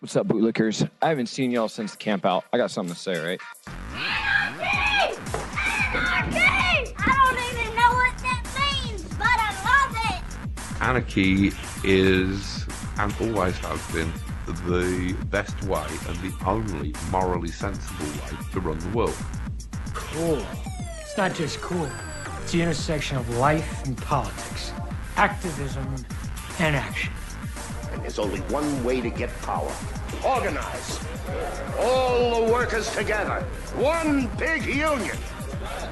What's up, bootlickers? I haven't seen y'all since the camp out. I got something to say, right? Anarchy! Anarchy! I don't even know what that means, but I love it! Anarchy is, and always has been, the best way and the only morally sensible way to run the world. Cool. It's not just cool. It's the intersection of life and politics, activism and action. And there's only one way to get power. Organize. All the workers together. One big union.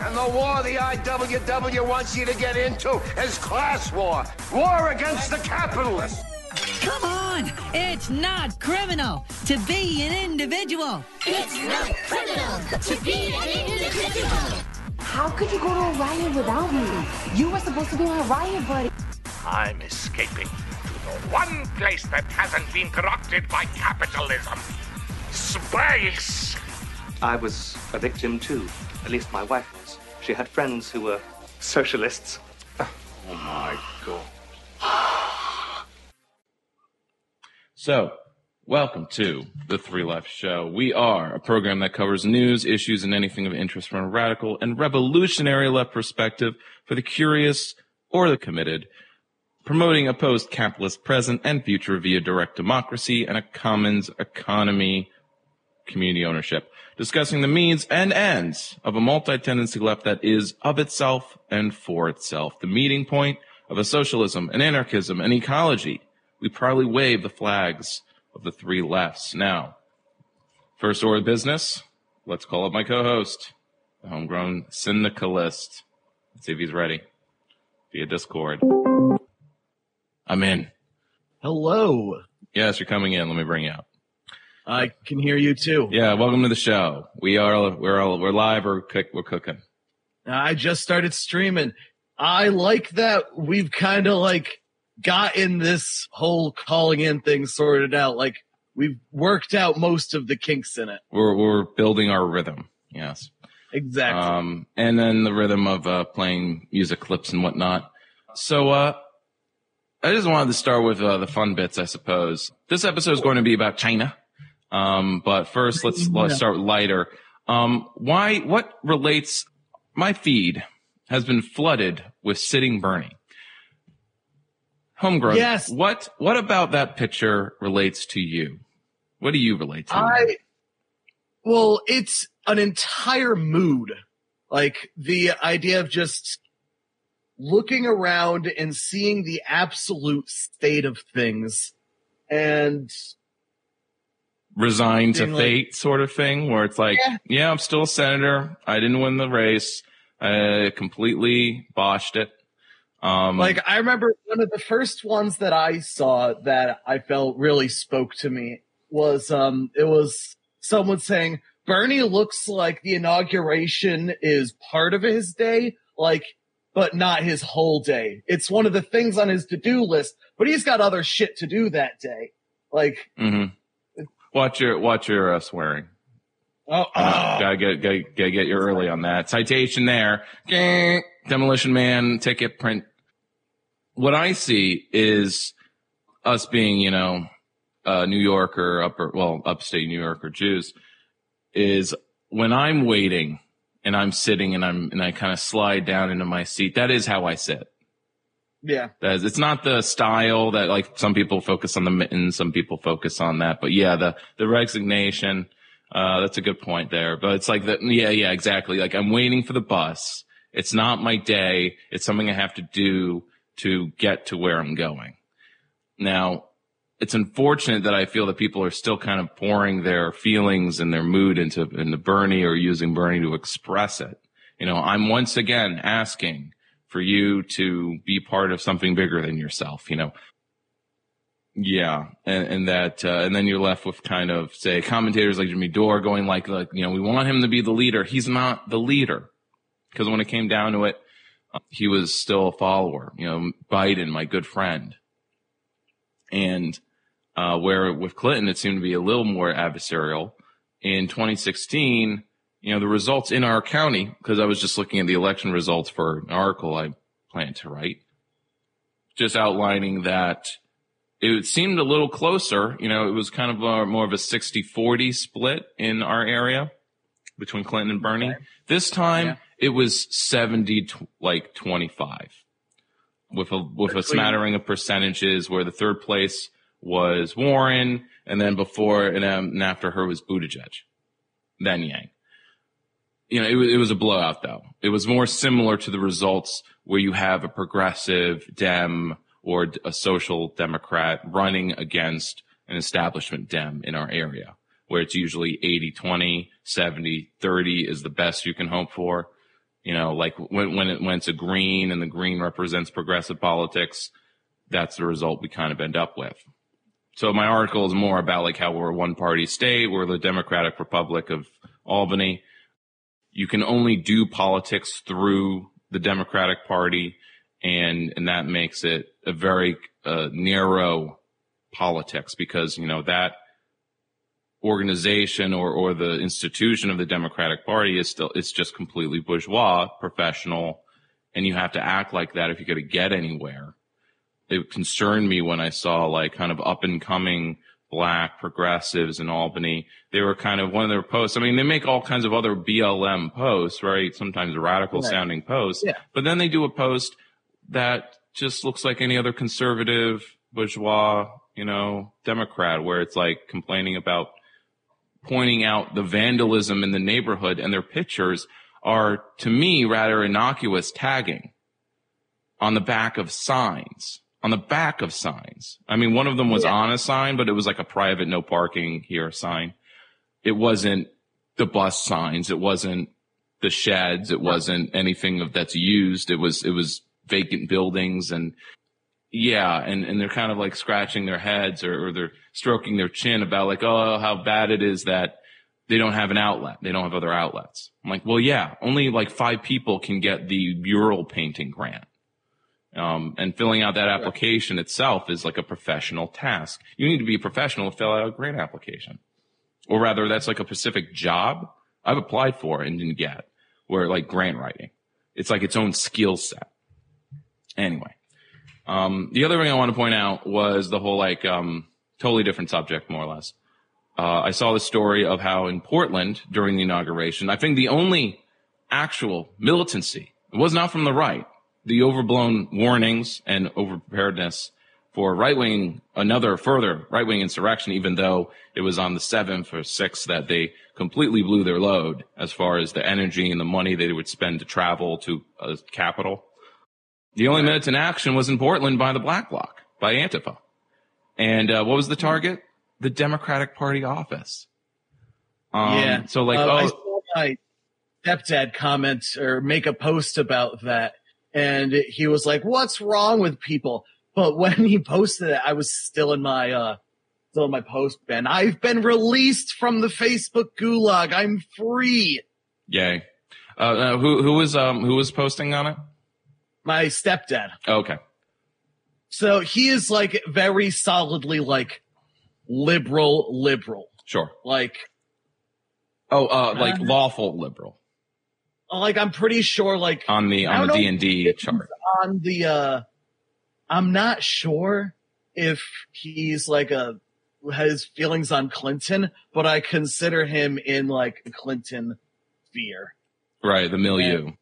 And the war the IWW wants you to get into is class war. War against the capitalists. Come on! It's not criminal to be an individual. It's not criminal to be an individual! How could you go to a riot without me? You were supposed to be my riot buddy. I'm escaping to the one place that hasn't been corrupted by capitalism. Space! I was a victim too. At least my wife was. She had friends who were socialists. Oh my god. So, welcome to the Three Left Show. We are a program that covers news, issues, and anything of interest from a radical and revolutionary left perspective for the curious or the committed, promoting a post-capitalist present and future via direct democracy and a commons economy community ownership, discussing the means and ends of a multi-tendency left that is of itself and for itself, the meeting point of a socialism, an anarchism, an ecology. We proudly wave the flags of the three lefts. Now, first order of business, let's call up my co-host, the homegrown syndicalist. Let's see if he's ready via Discord. I'm in. Hello. Yes, you're coming in. Let me bring you up. I can hear you too. Yeah, welcome to the show. We are we're all, we're live. We're cook, we're cooking. I just started streaming. I like that we've kind of like gotten this whole calling in thing sorted out. Like we've worked out most of the kinks in it. We're we're building our rhythm. Yes, Exactly. um, and then the rhythm of uh, playing music clips and whatnot. So, uh, I just wanted to start with uh, the fun bits, I suppose. This episode is going to be about China. Um, but first, let's let's start lighter. Um, why? What relates? My feed has been flooded with sitting Bernie. Homegrown. Yes. What What about that picture relates to you? What do you relate to? I well, it's an entire mood. Like the idea of just looking around and seeing the absolute state of things and resigned to Being like- fate sort of thing where it's like, Yeah. yeah. I'm still a senator. I didn't win the race. I completely botched it. Um, like I remember one of the first ones that I saw that I felt really spoke to me was um it was someone saying Bernie looks like the inauguration is part of his day, like but not his whole day. It's one of the things on his to-do list, but he's got other shit to do that day. Like mhm. watch your, watch your uh, swearing. oh, Uh, gotta get, gotta, gotta get you early on that. Citation there. Demolition Man, ticket print. What I see is us being, you know, uh, New Yorker, upper, well, upstate New York or Jews is when I'm waiting and I'm sitting and I'm, and I kind of slide down into my seat. That is how I sit. yeah. That is, it's not the style that like some people focus on the mittens, some people focus on that, but yeah, the, the resignation, uh, that's a good point there, but it's like that. Yeah, yeah, exactly. Like I'm waiting for the bus. It's not my day. It's something I have to do to get to where I'm going. Now, it's unfortunate that I feel that people are still kind of pouring their feelings and their mood into, into Bernie or using Bernie to express it. You know, I'm once again asking for you to be part of something bigger than yourself, you know. Yeah, and, and that, uh, and then you're left with kind of say commentators like Jimmy Dore going like, like, you know, we want him to be the leader. He's not the leader because when it came down to it, uh, he was still a follower. You know, Biden, my good friend, and uh, where with Clinton it seemed to be a little more adversarial. In 2016, you know, the results in our county, because I was just looking at the election results for an article I plan to write, just outlining that it seemed a little closer. You know, it was kind of a, more of a 60-40 split in our area between Clinton and Bernie. This time Yeah. it was 70 tw- like 25 with a with a smattering of percentages where the third place was Warren and then before and, um, and after her was Buttigieg, then Yang. You know, it, it was a blowout though. It was more similar to the results where you have a progressive Dem or a social Democrat running against an establishment Dem in our area, where it's usually 80, 20, 70, 30 is the best you can hope for. You know, like when, when it, when it's a green and the green represents progressive politics, that's the result we kind of end up with. So my article is more about like how we're a one party state. We're the Democratic Republic of Albany. You can only do politics through the Democratic Party and, and that makes it a very uh, narrow politics because, you know, that organization or, or the institution of the Democratic Party is still, it's just completely bourgeois, professional, and you have to act like that if you're going to get anywhere. It concerned me when I saw like kind of up and coming black progressives in Albany. They were kind of one of their posts. I mean, they make all kinds of other BLM posts, right? Sometimes radical Right. sounding posts, Yeah. but then they do a post that just looks like any other conservative bourgeois, you know, Democrat where it's like complaining about pointing out the vandalism in the neighborhood and their pictures are to me rather innocuous tagging on the back of signs on the back of signs. I mean one of them was on a sign but it was like a private no parking here sign. It wasn't the bus signs. It wasn't the sheds. It wasn't anything of that's used. It was it was vacant buildings and yeah, and, and they're kind of like scratching their heads or, or they're stroking their chin about like, oh, how bad it is that they don't have an outlet. They don't have other outlets. I'm like, well, yeah, only like five people can get the mural painting grant. Um, and filling out that application itself is like a professional task. You need to be a professional to fill out a grant application. Or rather, that's like a specific job I've applied for and didn't get where like grant writing. It's like its own skill set. Anyway. Um, the other thing I want to point out was the whole like um, totally different subject, more or less. Uh, I saw the story of how in Portland during the inauguration, I think the only actual militancy it was not from the right. The overblown warnings and overpreparedness for right wing, another further right wing insurrection, even though it was on the seventh or sixth that they completely blew their load as far as the energy and the money they would spend to travel to a capital. The only militant action was in Portland by the Black Bloc, by Antifa. And uh, what was the target? The Democratic Party office. Um, yeah. So like, Uh, I oh, saw my stepdad comment or make a post about that, and he was like, "What's wrong with people?" But when he posted it, I was still in my uh, still in my post Ben. I've been released from the Facebook gulag. I'm free. yay. Uh, uh, who who was um who was posting on it? My stepdad. Okay. So he is like very solidly like liberal, liberal. Sure. Like, Oh, uh, like Uh, lawful liberal like I'm pretty sure like on the on the D and D chart. on the uh I'm not sure if he's like a has feelings on Clinton, but I consider him in like Clinton sphere. Right, the milieu.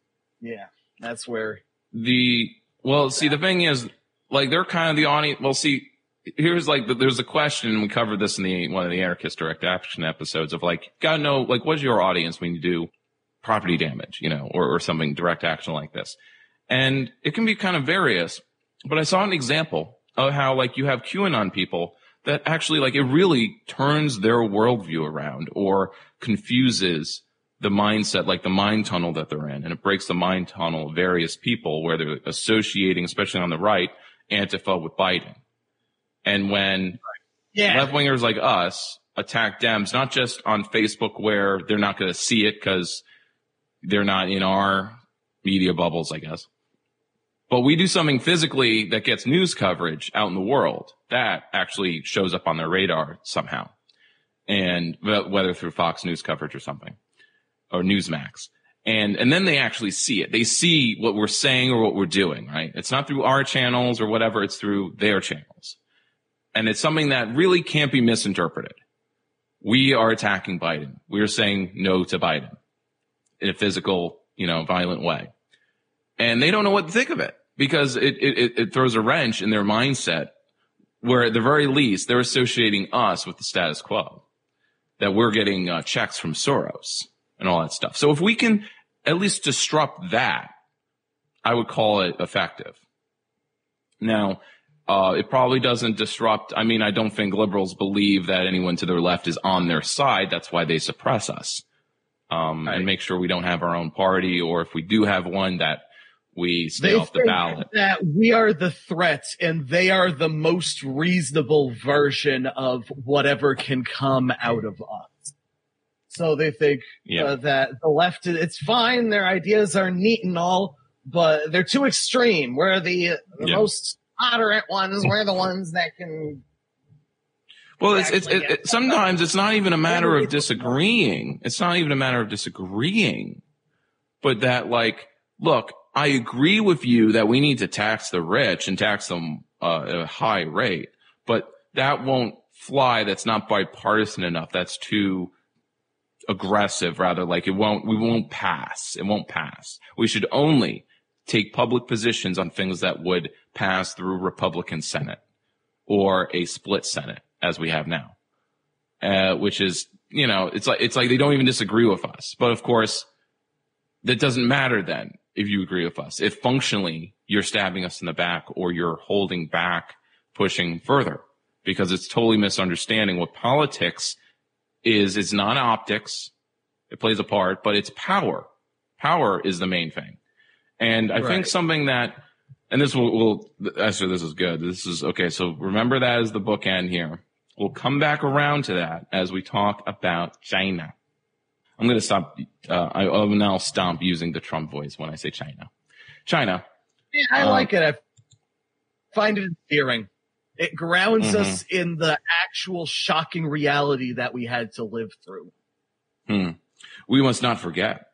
Yeah, that's where The well, see, the thing is, like, they're kind of the audience. Well, see, here's like, the, there's a question, and we covered this in the one of the anarchist direct action episodes of like, gotta know, like, what's your audience when you do property damage, you know, or, or something direct action like this, and it can be kind of various. But I saw an example of how like you have QAnon people that actually like it really turns their worldview around or confuses the mindset, like the mind tunnel that they're in, and it breaks the mind tunnel of various people where they're associating, especially on the right, Antifa with Biden. And when yeah, left wingers like us attack Dems, not just on Facebook where they're not going to see it because they're not in our media bubbles, I guess. But we do something physically that gets news coverage out in the world that actually shows up on their radar somehow. And whether through Fox News coverage or something or Newsmax. And, and then they actually see it. They see what we're saying or what we're doing, right? It's not through our channels or whatever. It's through their channels. and it's something that really can't be misinterpreted. We are attacking Biden. We are saying no to Biden in a physical, you know, violent way. And they don't know what to think of it because it, it, it throws a wrench in their mindset where at the very least they're associating us with the status quo, that we're getting uh, checks from Soros and all that stuff. So if we can at least disrupt that, I would call it effective. Now, uh, it probably doesn't disrupt. I mean, I don't think liberals believe that anyone to their left is on their side. That's why they suppress us um, right. and make sure we don't have our own party, or if we do have one, that we stay they off the ballot. That we are the threat, and they are the most reasonable version of whatever can come out of us. So they think yeah. uh, that the left, it's fine. Their ideas are neat and all, but they're too extreme. We're the, the yeah. most moderate ones. We're the ones that can well, it's, it's, it, it, sometimes it's not even a matter of disagreeing. It's not even a matter of disagreeing, but that like, look, I agree with you that we need to tax the rich and tax them uh, at a high rate, but that won't fly. That's not bipartisan enough. That's too aggressive. Rather, like it won't. We won't pass. It won't pass. We should only take public positions on things that would pass through Republican Senate or a split Senate as we have now, uh, which is, you know, it's like, it's like they don't even disagree with us. But of course, that doesn't matter then if you agree with us. If functionally you're stabbing us in the back or you're holding back, pushing further, because it's totally misunderstanding what politics is. It's not optics. It plays a part, but it's power. Power is the main thing. And I right. think something that, and this will, will, actually, this is good. This is okay. So remember that as the bookend here. We'll come back around to that as we talk about China. I'm going to stop. Uh, I, will now stop using the Trump voice when I say China. China. Yeah, I uh, like it. I find it endearing. It grounds mm-hmm. us in the actual shocking reality that we had to live through. Hmm. We must not forget.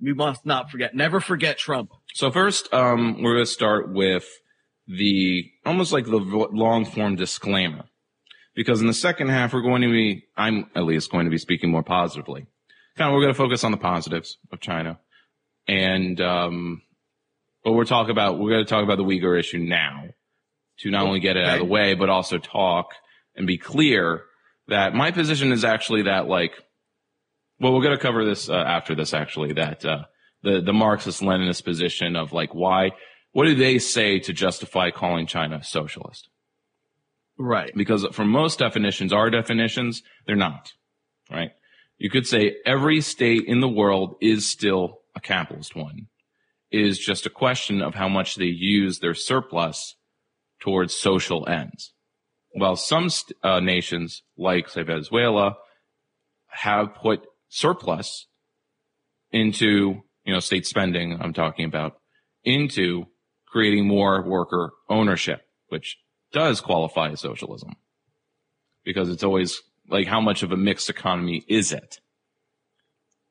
We must not forget. Never forget Trump. So first, um, we're going to start with the almost like the long form disclaimer because in the second half, we're going to be, I'm at least going to be speaking more positively. Kind of, we're going to focus on the positives of China. And, um, but we're talking about, we're going to talk about the Uyghur issue now to not only get it out of the way, but also talk and be clear that my position is actually that like, well, we're going to cover this uh, after this actually, that, uh, the, the Marxist Leninist position of like, why, what do they say to justify calling China socialist? Right. Because for most definitions, our definitions, they're not. Right. You could say every state in the world is still a capitalist one. It is just a question of how much they use their surplus towards social ends. While some st- uh, nations, like say Venezuela, have put surplus into, you know, state spending, I'm talking about, into creating more worker ownership, which does qualify as socialism because it's always like how much of a mixed economy is it?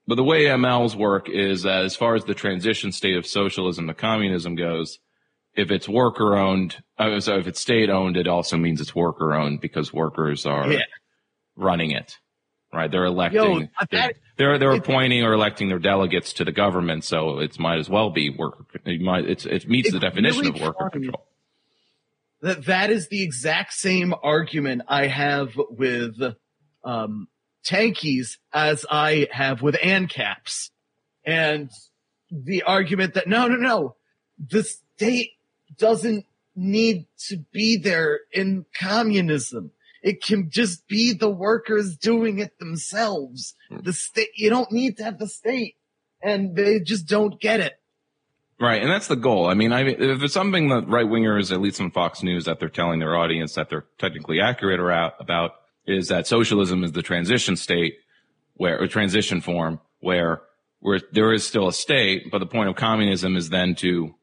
But the way MLs work is that as far as the transition state of socialism to communism goes, if it's worker owned, uh, so if it's state owned, it also means it's worker owned because workers are yeah. running it, right? They're electing, Yo, they're, they're, they're appointing or electing their delegates to the government. So it might as well be worker, it might, it's, it meets the definition really of worker funny. control that that is the exact same argument I have with um, tankies as I have with ANCAPs. And the argument that no, no, no, the state doesn't need to be there in communism. It can just be the workers doing it themselves. The state, you don't need to have the state. And they just don't get it. Right, and that's the goal. I mean, I if it's something that right wingers, at least on Fox News, that they're telling their audience that they're technically accurate about, is that socialism is the transition state where a transition form where where there is still a state, but the point of communism is then to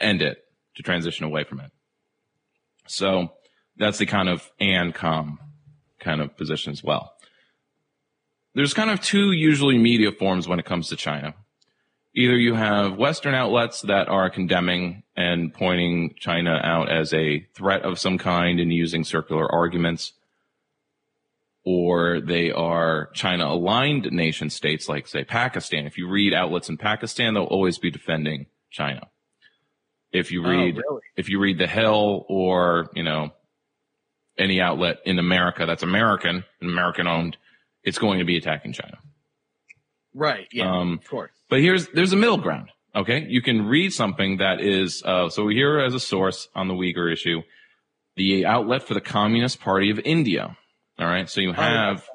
end it, to transition away from it. So that's the kind of ANCOM kind of position as well. There's kind of two usually media forms when it comes to China either you have Western outlets that are condemning and pointing China out as a threat of some kind and using circular arguments, or they are China aligned nation states like, say, Pakistan. If you read outlets in Pakistan, they'll always be defending China. If you Oh, read, really? if you read The Hill or, you know, any outlet in America that's American, and American owned, it's going to be attacking China. Right. Yeah. Um, of course. But here's there's a middle ground. Okay, you can read something that is uh, so here as a source on the Uyghur issue, the outlet for the Communist Party of India. All right, so you have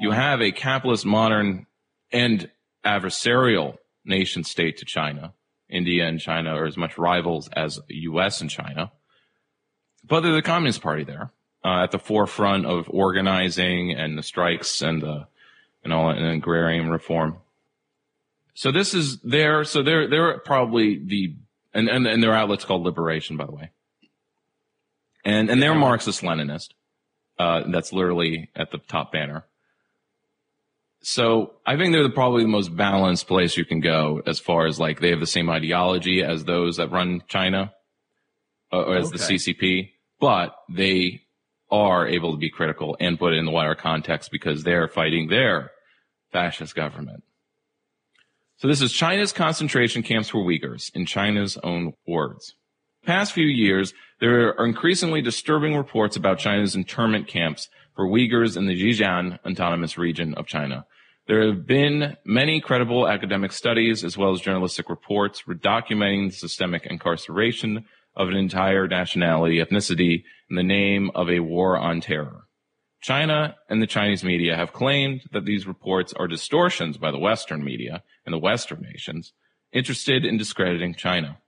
you have a capitalist, modern, and adversarial nation state to China. India and China are as much rivals as U.S. and China, but they're the Communist Party there uh, at the forefront of organizing and the strikes and the and all and agrarian reform. So this is their so they're they're probably the and and, and their outlet's called Liberation, by the way. And and they're Marxist Leninist. Uh, that's literally at the top banner. So I think they're the, probably the most balanced place you can go as far as like they have the same ideology as those that run China, uh, or as the CCP, but they are able to be critical and put it in the wider context because they're fighting their fascist government. So this is China's concentration camps for Uyghurs in China's own words. Past few years, there are increasingly disturbing reports about China's internment camps for Uyghurs in the Xinjiang autonomous region of China. There have been many credible academic studies as well as journalistic reports documenting the systemic incarceration of an entire nationality, ethnicity in the name of a war on terror. China and the Chinese media have claimed that these reports are distortions by the Western media and the Western nations interested in discrediting China.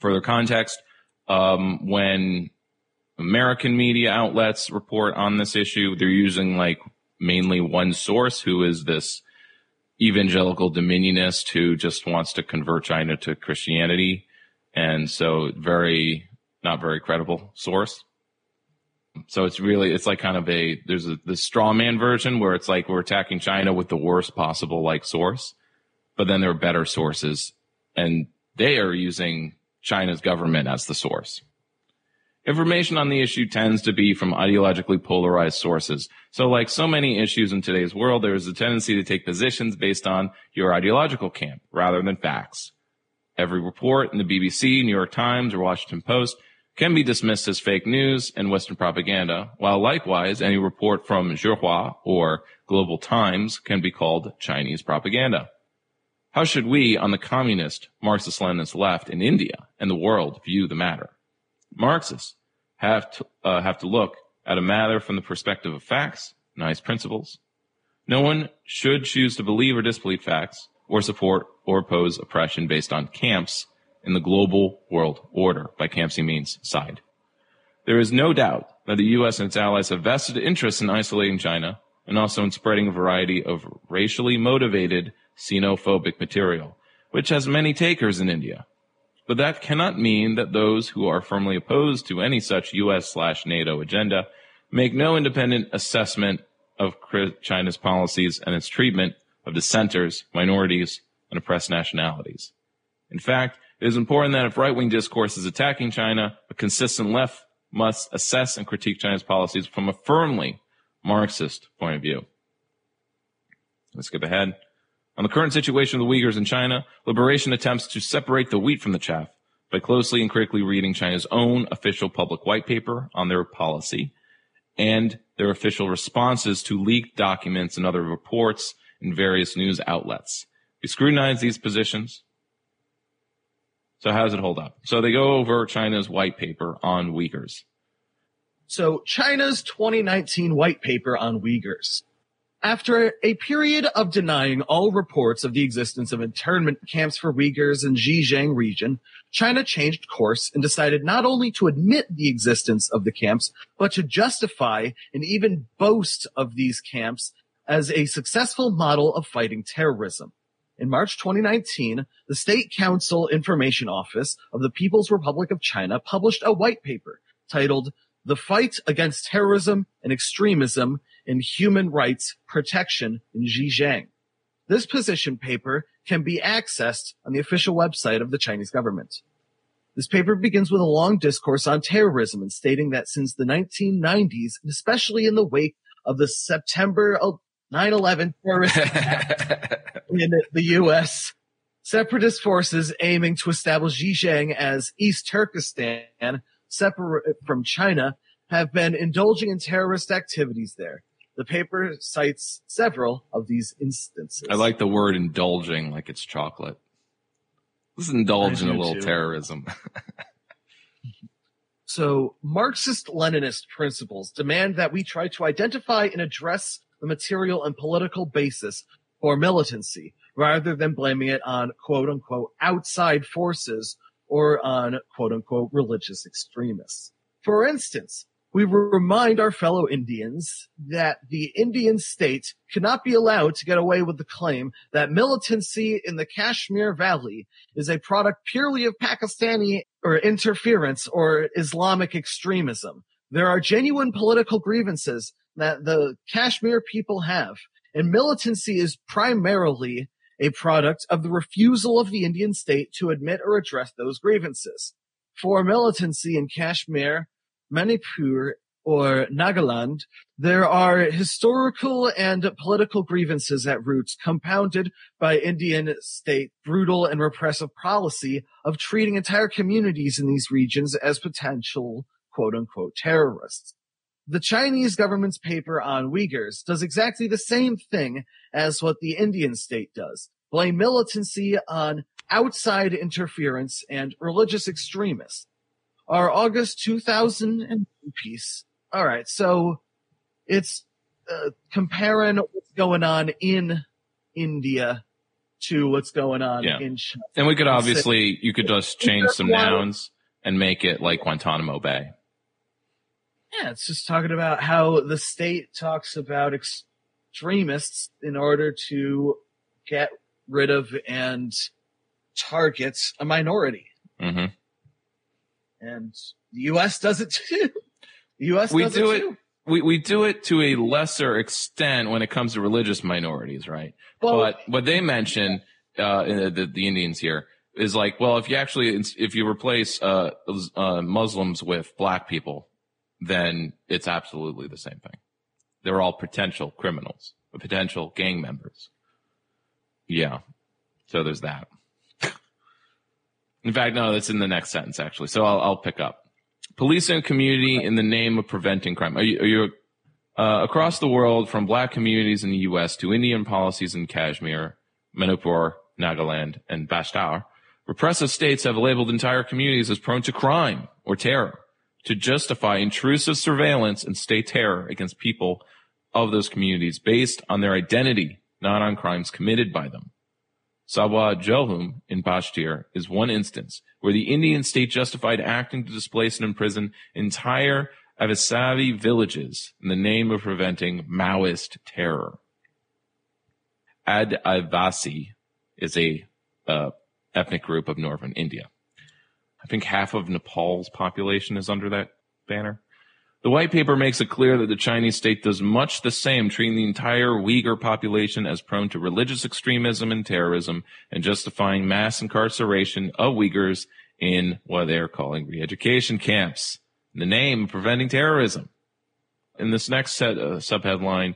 Further context, um, when American media outlets report on this issue, they're using like mainly one source who is this evangelical dominionist who just wants to convert China to Christianity. And so very, not very credible source. So it's really, it's like kind of a, there's a, the straw man version where it's like we're attacking China with the worst possible like source, but then there are better sources and they are using China's government as the source. Information on the issue tends to be from ideologically polarized sources. So like so many issues in today's world, there is a tendency to take positions based on your ideological camp rather than facts. Every report in the BBC, New York Times, or Washington Post can be dismissed as fake news and Western propaganda, while likewise any report from Xinhua or Global Times can be called Chinese propaganda. How should we on the communist Marxist-Leninist left in India and the world view the matter? Marxists have to, uh, have to look at a matter from the perspective of facts, nice principles. No one should choose to believe or disbelieve facts or support or oppose oppression based on camps in the global world order. By he means side. There is no doubt that the U.S. and its allies have vested interests in isolating China and also in spreading a variety of racially motivated xenophobic material, which has many takers in India. But that cannot mean that those who are firmly opposed to any such U.S. slash NATO agenda make no independent assessment of China's policies and its treatment of dissenters, minorities, and oppressed nationalities. In fact, it is important that if right-wing discourse is attacking China, a consistent left must assess and critique China's policies from a firmly Marxist point of view. Let's skip ahead. On the current situation of the Uyghurs in China, Liberation attempts to separate the wheat from the chaff by closely and critically reading China's own official public white paper on their policy and their official responses to leaked documents and other reports in various news outlets. We scrutinize these positions. So how does it hold up? So they go over China's white paper on Uyghurs. So China's 2019 white paper on Uyghurs. After a period of denying all reports of the existence of internment camps for Uyghurs in Xinjiang region, China changed course and decided not only to admit the existence of the camps, but to justify and even boast of these camps as a successful model of fighting terrorism. In March 2019, the State Council Information Office of the People's Republic of China published a white paper titled The Fight Against Terrorism and Extremism in Human Rights Protection in Xinjiang. This position paper can be accessed on the official website of the Chinese government. This paper begins with a long discourse on terrorism and stating that since the 1990s, and especially in the wake of the September oh, 9-11 terrorist attack in the U.S., separatist forces aiming to establish Xinjiang as East Turkestan, separate from China, have been indulging in terrorist activities there. The paper cites several of these instances. I like the word indulging like it's chocolate. Let's indulge in a little too. terrorism. So, Marxist Leninist principles demand that we try to identify and address the material and political basis for militancy rather than blaming it on quote unquote outside forces or on quote unquote religious extremists. For instance, we remind our fellow Indians that the Indian state cannot be allowed to get away with the claim that militancy in the Kashmir Valley is a product purely of Pakistani or interference or Islamic extremism. There are genuine political grievances that the Kashmir people have, and militancy is primarily a product of the refusal of the Indian state to admit or address those grievances. For militancy in Kashmir, Manipur, or Nagaland, there are historical and political grievances at roots compounded by Indian state brutal and repressive policy of treating entire communities in these regions as potential quote unquote terrorists. The Chinese government's paper on Uyghurs does exactly the same thing as what the Indian state does. Blame militancy on outside interference and religious extremists. Our August 2000 piece. All right. So it's uh, comparing what's going on in India to what's going on Yeah. in China. and we could obviously, you could just change some nouns and make it like Guantanamo Bay. Yeah, it's just talking about how the state talks about extremists in order to get rid of and target a minority. Mm-hmm. And the U.S. does it too. The U.S. We does do it too. We, we do it to a lesser extent when it comes to religious minorities, right? Well- but what they mention, uh, the, the, the Indians here is like, well, if you actually, if you replace, uh, uh, Muslims with black people, then it's absolutely the same thing. They're all potential criminals, potential gang members. Yeah. So there's that. In fact, no, that's in the next sentence actually. So I'll, I'll pick up. Police and community in the name of preventing crime. Are you, are you uh, across the world, from black communities in the U.S. to Indian policies in Kashmir, Manipur, Nagaland, and Bastar, repressive states have labeled entire communities as prone to crime or terror to justify intrusive surveillance and state terror against people of those communities based on their identity, not on crimes committed by them. Salwa Judum in Bastar is one instance where the Indian state justified acting to displace and imprison entire Adivasi villages in the name of preventing Maoist terror. Adivasi is a uh, ethnic group of northern India. I think half of Nepal's population is under that banner. The white paper makes it clear that the Chinese state does much the same, treating the entire Uyghur population as prone to religious extremism and terrorism and justifying mass incarceration of Uyghurs in what they're calling re-education camps in the name of preventing terrorism. In this next set, uh, subheadline,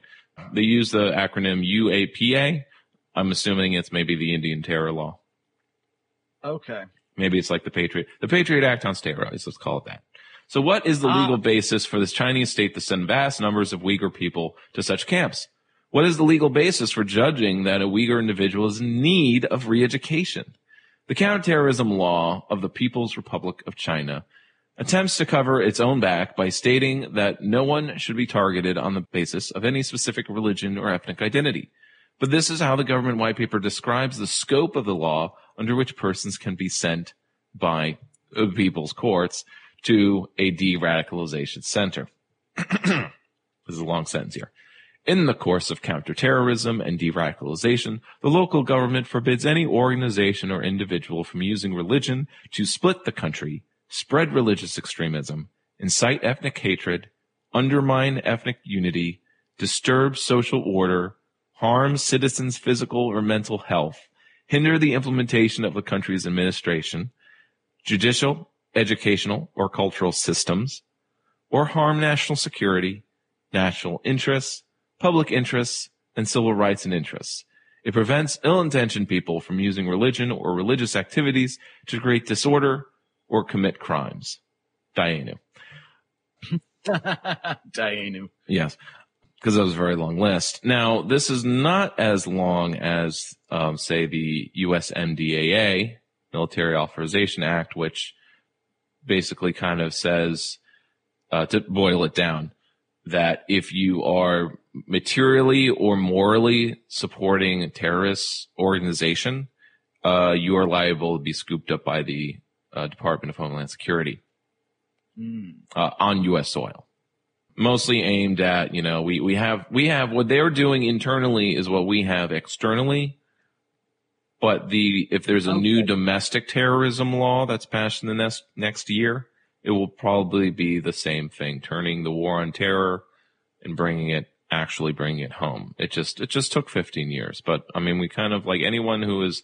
they use the acronym UAPA. I'm assuming it's maybe the Indian terror law. Okay. Maybe it's like the Patriot, the Patriot Act on steroids. Let's call it that. So what is the Ah. legal basis for this Chinese state to send vast numbers of Uyghur people to such camps? What is the legal basis for judging that a Uyghur individual is in need of re-education? The counterterrorism law of the People's Republic of China attempts to cover its own back by stating that no one should be targeted on the basis of any specific religion or ethnic identity. But this is how the government white paper describes the scope of the law under which persons can be sent by people's courts to a de-radicalization center. this is a long sentence here. In the course of counterterrorism and de-radicalization, the local government forbids any organization or individual from using religion to split the country, spread religious extremism, incite ethnic hatred, undermine ethnic unity, disturb social order, harm citizens' physical or mental health, hinder the implementation of the country's administration, judicial, educational, or cultural systems, or harm national security, national interests, public interests, and civil rights and interests. It prevents ill-intentioned people from using religion or religious activities to create disorder or commit crimes. Dayenu. Dayenu. Yes, because that was a very long list. Now, this is not as long as, um, say, the USMDAA, Military Authorization Act, which basically kind of says, uh, to boil it down, that if you are materially or morally supporting a terrorist organization, uh, you are liable to be scooped up by the uh, Department of Homeland Security uh, on U.S. soil. Mostly aimed at, you know, we, we have, we have what they're doing internally is what we have externally. But the, if there's a new domestic terrorism law that's passed in the next, next year, it will probably be the same thing, turning the war on terror and bringing it, actually bringing it home. It just, it just took 15 years. But I mean, we kind of like anyone who is,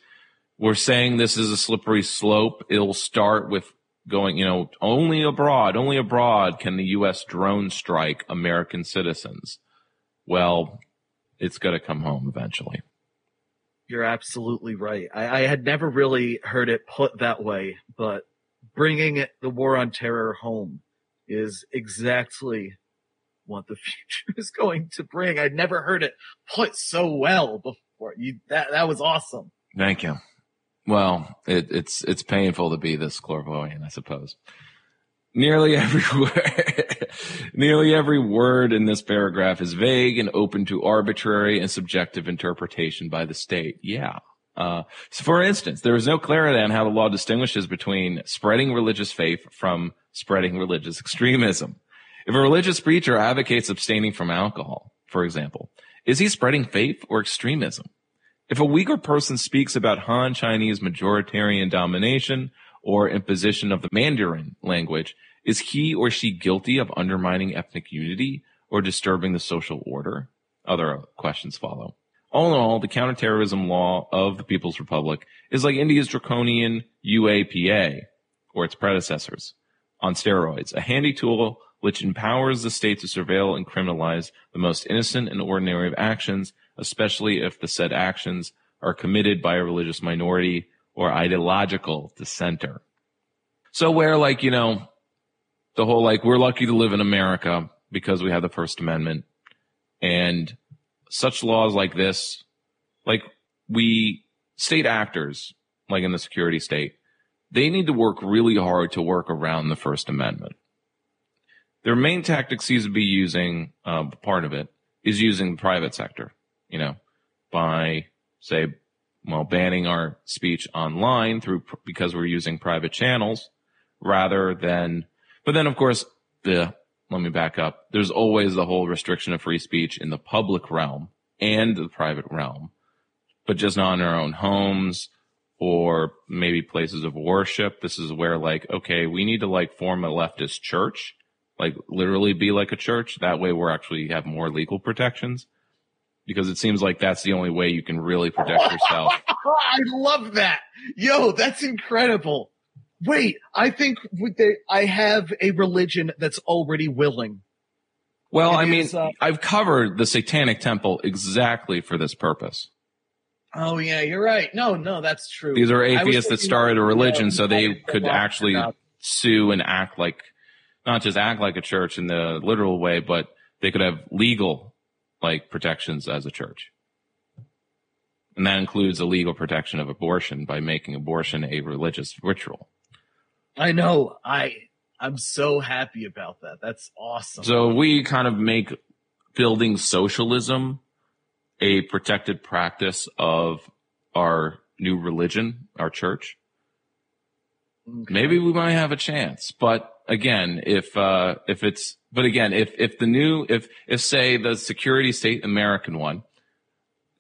we're saying this is a slippery slope. It'll start with going, you know, only abroad, only abroad can the U.S. drone strike American citizens. Well, it's going to come home eventually. You're absolutely right. I, I had never really heard it put that way, but bringing it, the war on terror home is exactly what the future is going to bring. I'd never heard it put so well before. You that that was awesome. Thank you. Well, it, it's it's painful to be this clairvoyant, I suppose. Nearly every word, nearly every word in this paragraph is vague and open to arbitrary and subjective interpretation by the state. Yeah. Uh, so for instance, there is no clarity on how the law distinguishes between spreading religious faith from spreading religious extremism. If a religious preacher advocates abstaining from alcohol, for example, is he spreading faith or extremism? If a Uyghur person speaks about Han Chinese majoritarian domination or imposition of the Mandarin language, is he or she guilty of undermining ethnic unity or disturbing the social order? Other questions follow. All in all, the counterterrorism law of the People's Republic is like India's draconian UAPA or its predecessors on steroids, a handy tool which empowers the state to surveil and criminalize the most innocent and ordinary of actions, especially if the said actions are committed by a religious minority or ideological dissenter. So where like, you know, the whole like, we're lucky to live in America because we have the First Amendment and such laws like this, like we state actors, like in the security state, they need to work really hard to work around the First Amendment. Their main tactic seems to be using, uh, part of it is using the private sector, you know, by say, well, banning our speech online through, because we're using private channels rather than, but then of course, the, let me back up. There's always the whole restriction of free speech in the public realm and the private realm, but just not in our own homes or maybe places of worship. This is where like, okay, we need to like form a leftist church, like literally be like a church. That way we're actually have more legal protections because it seems like that's the only way you can really protect yourself. I love that. Yo, that's incredible. Wait, I think with the, I have a religion that's already willing. Well, It I mean, is, uh, I've covered the Satanic Temple exactly for this purpose. Oh yeah, you're right. No, no, that's true. These are atheists that started a religion so they could actually sue and act like, not just act like a church in the literal way, but they could have legal, like, protections as a church. And that includes a legal protection of abortion by making abortion a religious ritual. I know. I I'm so happy about that. That's awesome. So we kind of make building socialism a protected practice of our new religion, our church. Maybe we might have a chance, but again, if, uh, if it's, but again, if, if the new, if, if say the security state American one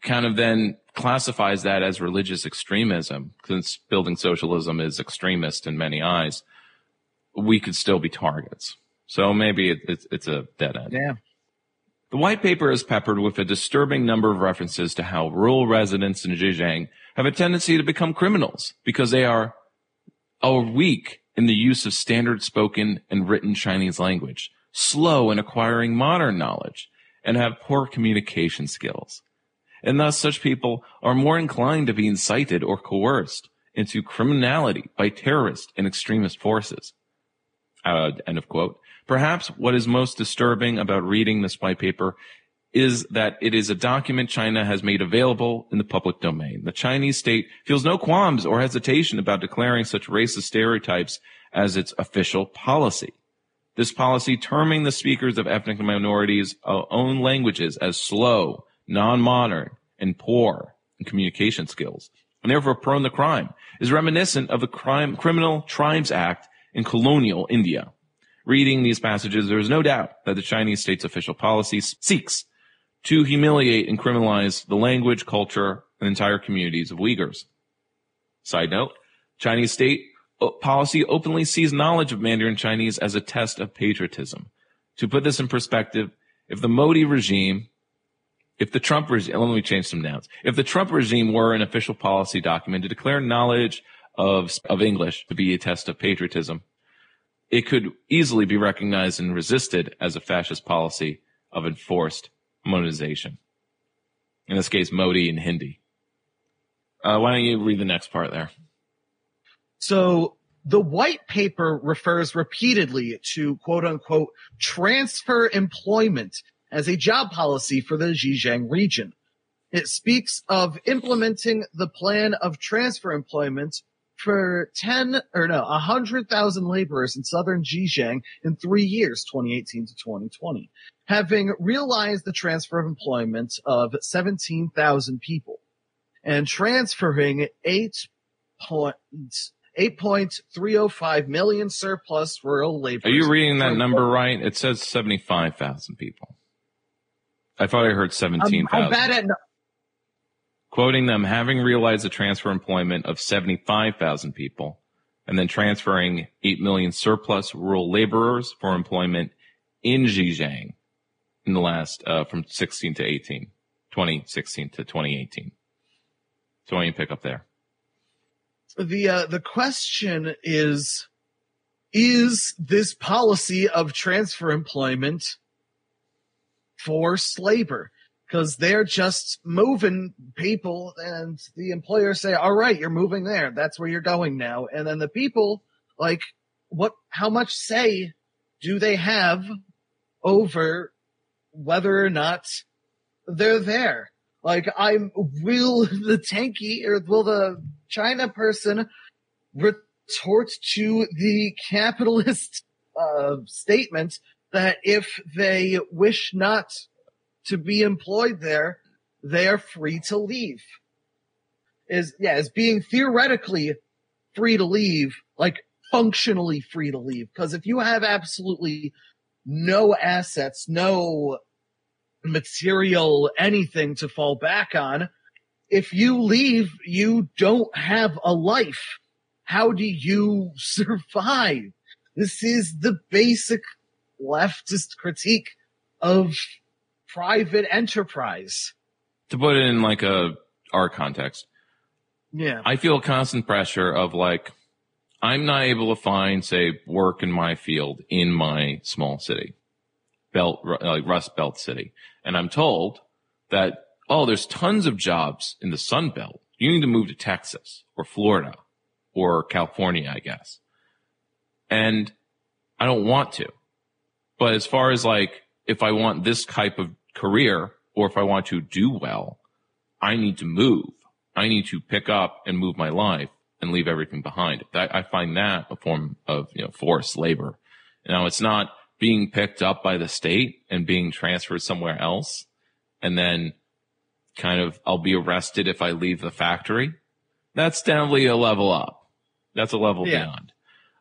kind of then classifies that as religious extremism, since building socialism is extremist in many eyes, we could still be targets. So maybe it, it's, it's a dead end. yeah. The white paper is peppered with a disturbing number of references to how rural residents in Xinjiang have a tendency to become criminals because they are, are weak in the use of standard spoken and written Chinese language, slow in acquiring modern knowledge, and have poor communication skills. And thus such people are more inclined to be incited or coerced into criminality by terrorist and extremist forces. Uh, end of quote. Perhaps what is most disturbing about reading this white paper is that it is a document China has made available in the public domain. The Chinese state feels no qualms or hesitation about declaring such racist stereotypes as its official policy. This policy terming the speakers of ethnic minorities' uh, own languages as slow, non-modern, and poor in communication skills, and therefore prone to crime, is reminiscent of the crime, Criminal Tribes Act in colonial India. Reading these passages, there is no doubt that the Chinese state's official policy seeks to humiliate and criminalize the language, culture, and entire communities of Uyghurs. Side note, Chinese state uh, policy openly sees knowledge of Mandarin Chinese as a test of patriotism. To put this in perspective, if the Modi regime, if the Trump regime, let me change some nouns. If the Trump regime were an official policy document to declare knowledge of, of English to be a test of patriotism, it could easily be recognized and resisted as a fascist policy of enforced monetization. In this case, Modi and Hindi. Uh, why don't you read the next part there? So the white paper refers repeatedly to quote unquote transfer employment as a job policy for the Zhejiang region. It speaks of implementing the plan of transfer employment for 10 or no, 100,000 laborers in southern Zhejiang in three years, 2018 to 2020, having realized the transfer of employment of 17,000 people and transferring 8 points. 8.305 million surplus rural labor. Are you reading that number right? It says 75,000 people. I thought I heard 17,000. Um, I'm, I'm bad at quoting them having realized a transfer employment of 75,000 people and then transferring 8 million surplus rural laborers for employment in Zhejiang in the last, uh, from 16 to 18, 2016 to 2018. So why don't you pick up there? The, uh, the question is, is this policy of transfer employment forced labor? Because they're just moving people and the employers say, all right, you're moving there. That's where you're going now. And then the people, like, what, how much say do they have over whether or not they're there? Like, I'm, will the tanky or will the China person retort to the capitalist, uh, statement that if they wish not to be employed there, they are free to leave. Is, yeah, is being theoretically free to leave, like functionally free to leave. Cause if you have absolutely no assets, no material, anything to fall back on, if you leave, you don't have a life. How do you survive? This is the basic leftist critique of private enterprise. To put it in like a our context. Yeah. I feel constant pressure of like, I'm not able to find, say, work in my field in my small city, belt, like uh, Rust Belt city. And I'm told that, oh, there's tons of jobs in the Sun Belt. You need to move to Texas or Florida or California, I guess. And I don't want to. But as far as like, if I want this type of career or if I want to do well, I need to move. I need to pick up and move my life and leave everything behind. That, I find that a form of, you know, forced labor. Now it's not being picked up by the state and being transferred somewhere else. And then kind of, I'll be arrested if I leave the factory. That's definitely a level up. That's a level yeah. beyond.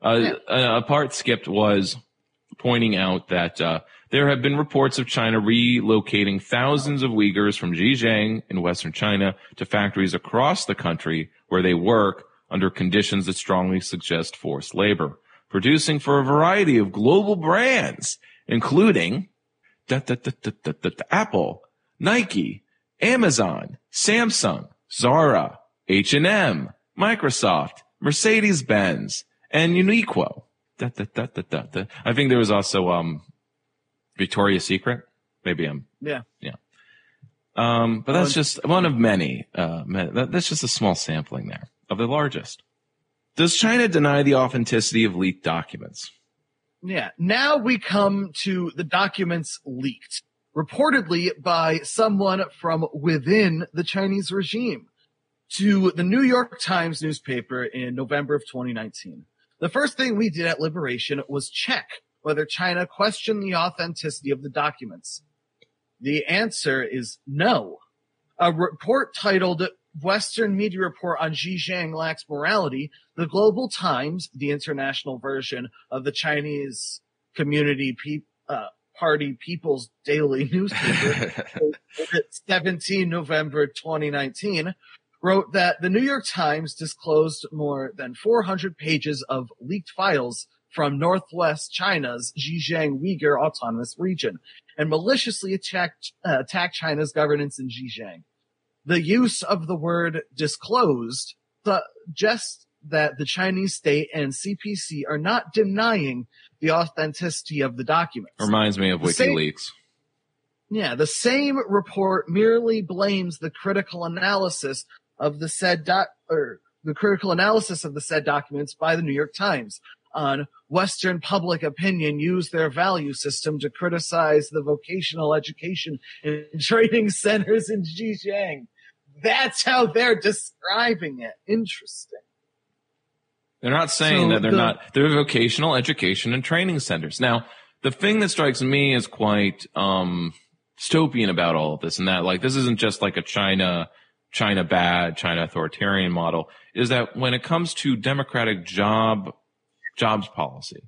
Uh, yeah. a part skipped was pointing out that, uh, there have been reports of China relocating thousands of Uyghurs from Xinjiang in western China to factories across the country where they work under conditions that strongly suggest forced labor, producing for a variety of global brands, including Da, da, da, Apple, Nike, Amazon, Samsung, Zara, H&M, Microsoft, Mercedes-Benz, and Uniqlo. Da, da, da, da, da. I think there was also um, Victoria's Secret. Maybe I'm Yeah. yeah. Um, but that's just one of many. Uh, that's just a small sampling there of the largest. Does China deny the authenticity of leaked documents? Yeah. Now we come to the documents leaked, reportedly by someone from within the Chinese regime to the New York Times newspaper in November of 2019. The first thing we did at Liberation was check whether China questioned the authenticity of the documents. The answer is no. A report titled Western Media Report on Xinjiang Lacks Morality, the Global Times, the international version of the Chinese Community Pe- uh, Party People's Daily newspaper, 17 November 2019, wrote that the New York Times disclosed more than 400 pages of leaked files from Northwest China's Xinjiang Uyghur Autonomous Region and maliciously attacked, uh, attacked China's governance in Xinjiang. The use of the word disclosed suggests that the Chinese state and CPC are not denying the authenticity of the documents. Reminds me of The same- WikiLeaks. Yeah, the same report merely blames the critical analysis of the said doc or the critical analysis of the said documents by the New York Times on Western public opinion used their value system to criticize the vocational education and training centers in Xinjiang. That's how they're describing it. Interesting. They're not saying So that they're the- not. They're vocational education and training centers. Now, the thing that strikes me as quite um, dystopian about all of this, and that like this isn't just like a China, China bad, China authoritarian model, is that when it comes to democratic job jobs policy,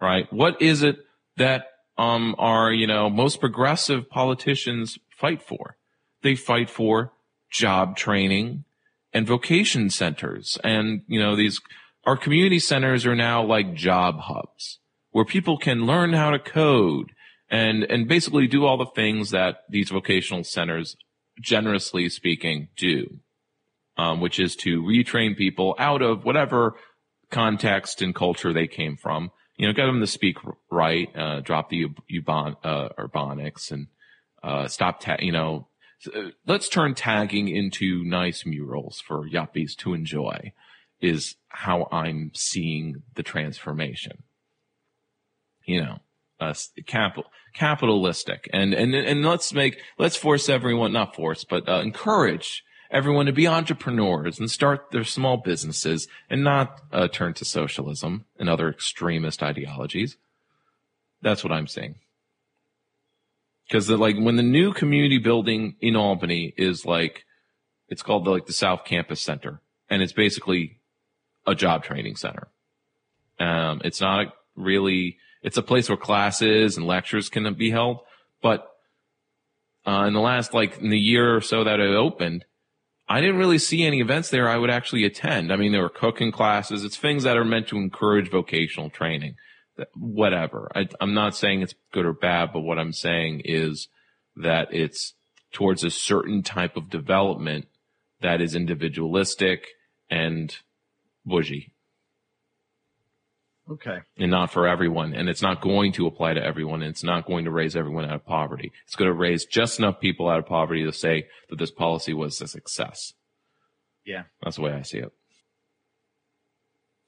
right? What is it that um, our you know most progressive politicians fight for? They fight for job training and vocation centers and you know these our community centers are now like job hubs where people can learn how to code and and basically do all the things that these vocational centers generously speaking do um, which is to retrain people out of whatever context and culture they came from you know get them to speak right uh, drop the ubon uh, urbanics and uh, stop ta- you know uh, let's turn tagging into nice murals for yuppies to enjoy is how I'm seeing the transformation. You know, uh, capital, capitalistic and, and, and let's make, let's force everyone, not force, but uh, encourage everyone to be entrepreneurs and start their small businesses and not uh, turn to socialism and other extremist ideologies. That's what I'm saying. Cause like when the new community building in Albany is like, it's called the, like the South Campus Center and it's basically a job training center. Um, it's not really, it's a place where classes and lectures can be held, but, uh, in the last, like in the year or so that it opened, I didn't really see any events there I would actually attend. I mean, there were cooking classes. It's things that are meant to encourage vocational training. Whatever. I, I'm not saying it's good or bad, but what I'm saying is that it's towards a certain type of development that is individualistic and bougie Okay. and not for everyone. And it's not going to apply to everyone. And it's not going to raise everyone out of poverty. It's going to raise just enough people out of poverty to say that this policy was a success. Yeah. That's the way I see it.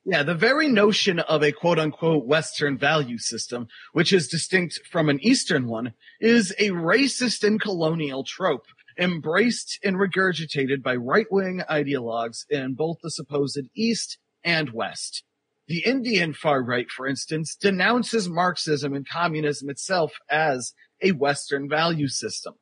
Yeah, the very notion of a quote unquote Western value system, which is distinct from an Eastern one, is a racist and colonial trope embraced and regurgitated by right wing ideologues in both the supposed East and West. The Indian far right, for instance, denounces Marxism and communism itself as a Western value system.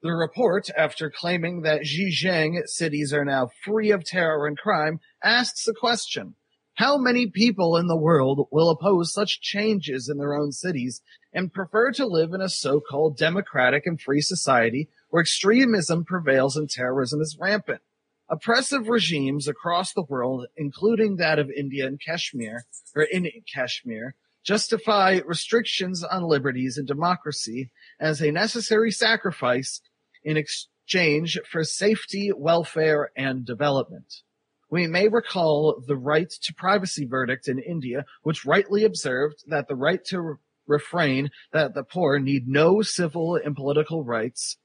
The report, after claiming that Xinjiang cities are now free of terror and crime, asks the question. How many people in the world will oppose such changes in their own cities and prefer to live in a so-called democratic and free society where extremism prevails and terrorism is rampant? Oppressive regimes across the world, including that of India and Kashmir, or in Kashmir, justify restrictions on liberties and democracy as a necessary sacrifice in exchange for safety, welfare, and development. We may recall the right to privacy verdict in India, which rightly observed that the right to refrain that the poor need no civil and political rights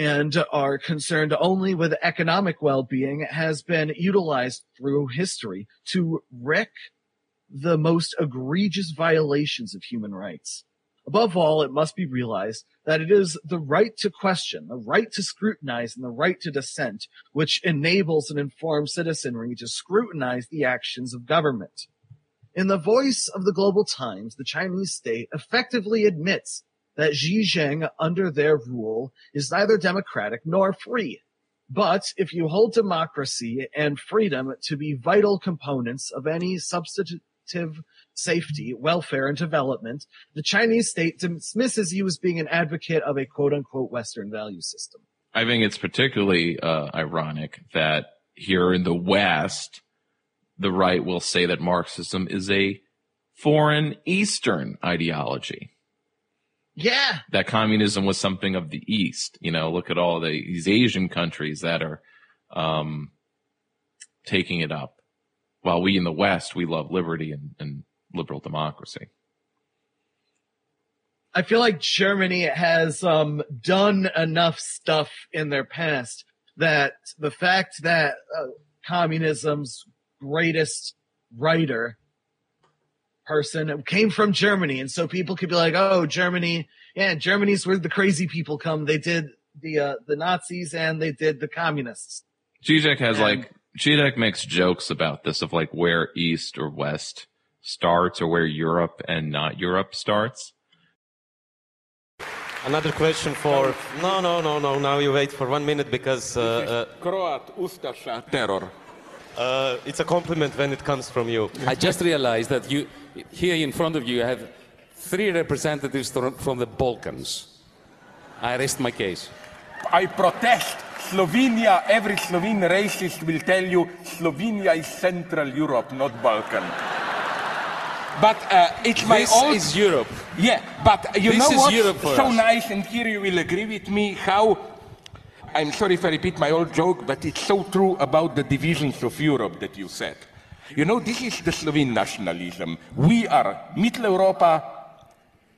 and are concerned only with economic well-being has been utilized through history to wreak the most egregious violations of human rights. Above all, it must be realized that it is the right to question, the right to scrutinize, and the right to dissent which enables an informed citizenry to scrutinize the actions of government. In the voice of the global times, the Chinese state effectively admits that Jinping under their rule is neither democratic nor free. But if you hold democracy and freedom to be vital components of any substantive safety, welfare, and development, the Chinese state dismisses you as being an advocate of a quote unquote Western value system. I think it's particularly uh, ironic that here in the West, the right will say that Marxism is a foreign Eastern ideology. Yeah. That communism was something of the East. You know, look at all the, these Asian countries that are, um, taking it up. While we in the West, we love liberty and, and liberal democracy. I feel like Germany has um, done enough stuff in their past that the fact that uh, communism's greatest writer person came from Germany, and so people could be like, "Oh, Germany, yeah, Germany's where the crazy people come. They did the uh, the Nazis and they did the communists." Zizek has and, like Zizek makes jokes about this of like where East or West starts or where Europe and not Europe starts. Another question for no no no no now you wait for one minute because uh, uh, Croat Ustaša terror. Uh, it's a compliment when it comes from you. I just realized that you here in front of you you have three representatives from the Balkans. I rest my case. I protest. Slovenia, every Slovene racist will tell you Slovenia is Central Europe, not Balkan. But uh, it's my this old... is Europe. Yeah, but you this know what's Europe so us. nice, and here you will agree with me, how... I'm sorry if I repeat my old joke, but it's so true about the divisions of Europe that you said. You know, this is the Slovene nationalism. We are Middle Europa,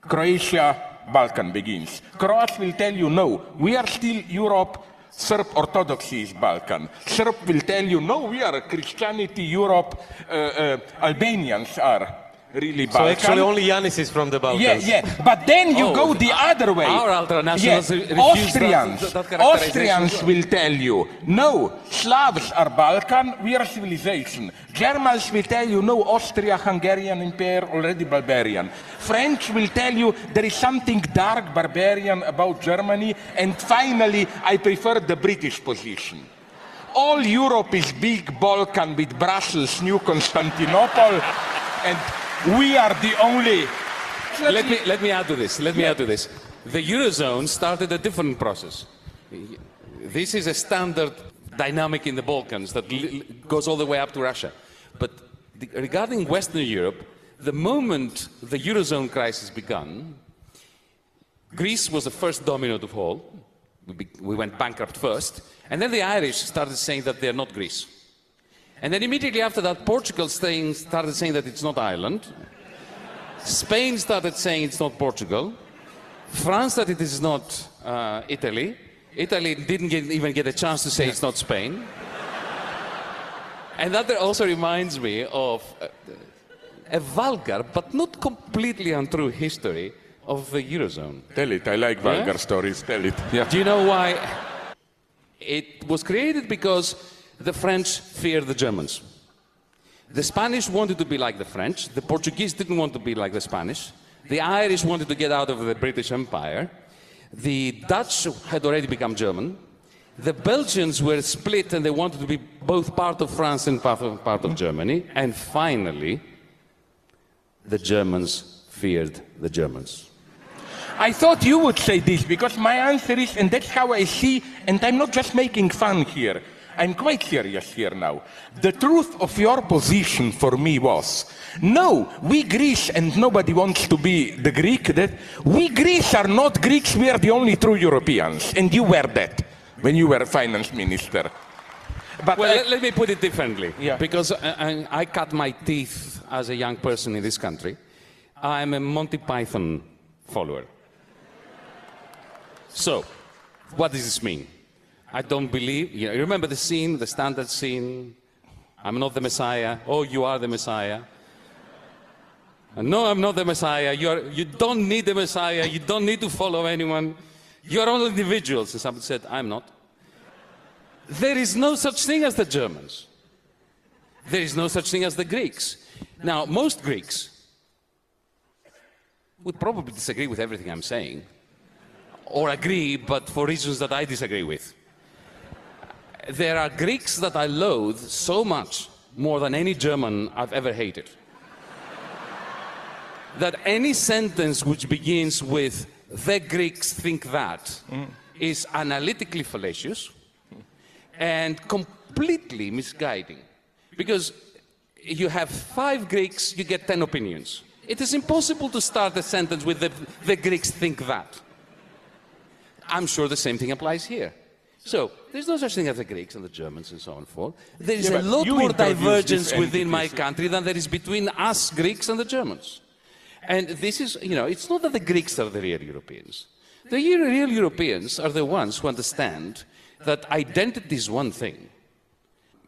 Croatia, Balkan begins. Croats will tell you, no, we are still Europe, Serb Orthodoxy is Balkan. Serb will tell you, no, we are Christianity, Europe, uh, uh, Albanians are really Balkan. So actually only Yanis is from the Balkans. Yeah, yeah. But then you oh, go the other way. Our ultranationals yeah. Austrians, that, that Austrians will tell you, no, Slavs are Balkan, we are civilization. Germans will tell you, no, Austria, Hungarian Empire, already barbarian. French will tell you there is something dark, barbarian about Germany. And finally, I prefer the British position. All Europe is big Balkan with Brussels, New Constantinople, and we are the only. Let me, let me add to this. Let me add to this. The Eurozone started a different process. This is a standard dynamic in the Balkans that goes all the way up to Russia. But the, regarding Western Europe, the moment the Eurozone crisis began, Greece was the first domino to fall. We, be, we went bankrupt first. And then the Irish started saying that they're not Greece. And then immediately after that, Portugal started saying that it's not Ireland. Spain started saying it's not Portugal. France that it is not uh, Italy. Italy didn't get, even get a chance to say it's not Spain. and that also reminds me of uh, a vulgar but not completely untrue history of the Eurozone. Tell it. I like vulgar yeah? stories. Tell it. Yeah. Do you know why? It was created because the French feared the Germans. The Spanish wanted to be like the French. The Portuguese didn't want to be like the Spanish. The Irish wanted to get out of the British Empire. The Dutch had already become German. The Belgians were split and they wanted to be both part of France and part of, part of Germany. And finally, the Germans feared the Germans. I thought you would say this because my answer is, and that's how I see, and I'm not just making fun here. I'm quite serious here now. The truth of your position for me was no, we Greece, and nobody wants to be the Greek, that we Greece are not Greeks, we are the only true Europeans. And you were that when you were finance minister. But well, I- let, let me put it differently. Yeah. Because uh, I, I, I cut my teeth as a young person in this country. I'm a Monty Python follower. So, what does this mean? I don't believe. You know, you remember the scene, the standard scene. I'm not the Messiah. Oh, you are the Messiah. No, I'm not the Messiah. You, are, you don't need the Messiah. You don't need to follow anyone. You're all individuals. And somebody said, I'm not. There is no such thing as the Germans. There is no such thing as the Greeks. Now, most Greeks would probably disagree with everything I'm saying, or agree, but for reasons that I disagree with. There are Greeks that I loathe so much more than any German I've ever hated. That any sentence which begins with, the Greeks think that, mm. is analytically fallacious and completely misguiding. Because you have five Greeks, you get ten opinions. It is impossible to start a sentence with the, the Greeks think that. I'm sure the same thing applies here. So, there's no such thing as the Greeks and the Germans and so on and forth. There is Yeah, a lot more divergence within my country than there is between us Greeks and the Germans. And this is, you know, it's not that the Greeks are the real Europeans. The real Europeans are the ones who understand that identity is one thing,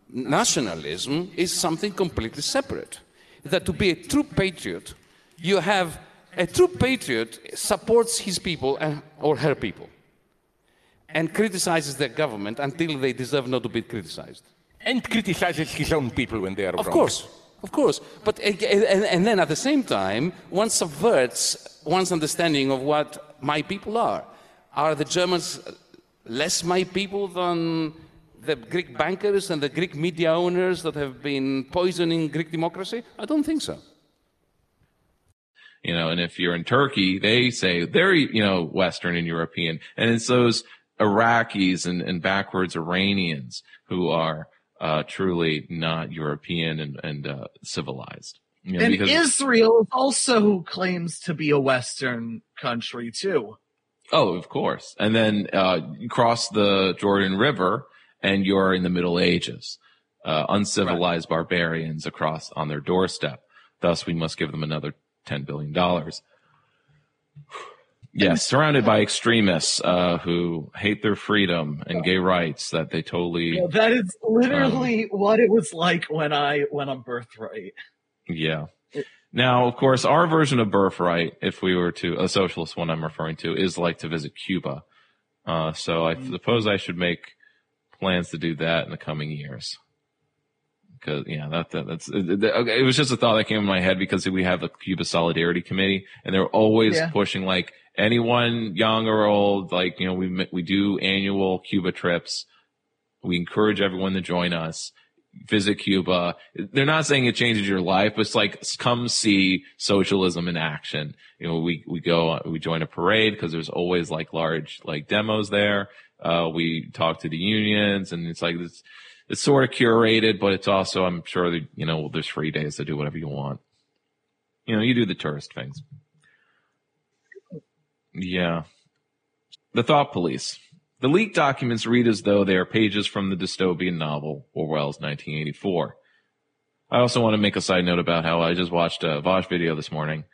nationalism is something completely separate. That to be a true patriot, you have a true patriot supports his people and, or her people and criticizes their government until they deserve not to be criticized. and criticizes his own people when they are Of wrong. course, of course. But and, and then at the same time, one subverts one's understanding of what my people are. Are the Germans less my people than the Greek bankers and the Greek media owners that have been poisoning Greek democracy? I don't think so. you know, and if you're in Turkey, they say they're, you know, Western and European. And it's those Iraqis and, and backwards Iranians who are, uh, truly not European and, and, uh, civilized. You know, and because- Israel also claims to be a Western country too. Oh, of course. And then, uh, you cross the Jordan River and you're in the Middle Ages, uh, uncivilized barbarians across on their doorstep. Thus, we must give them another $10 billion. Yes, surrounded by extremists, uh, who hate their freedom and gay rights that they totally, Yeah, that is literally what it was like when I went on Birthright. Yeah. Now, of course, our version of birthright, if we were to a socialist one I'm referring to, is like to visit Cuba. Uh, so I suppose I should make plans to do that in the coming years. Because yeah, that, that that's it, it- it was just a thought that came in my head because we have the Cuba Solidarity Committee, and they're always Yeah. pushing like anyone young or old, like you know, we we do annual Cuba trips. We encourage everyone to join us visit Cuba. They're not saying it changes your life, but it's like come see socialism in action. You know, we we go we join a parade because there's always like large like demos there. Uh, we talk to the unions, and it's like it's it's sort of curated, but it's also I'm sure that you know there's free days to do whatever you want. You know, you do the tourist things. Yeah. The Thought Police. The leaked documents read as though they are pages from the dystopian novel Orwell's 1984. I also want to make a side note about how I just watched a Vaush video this morning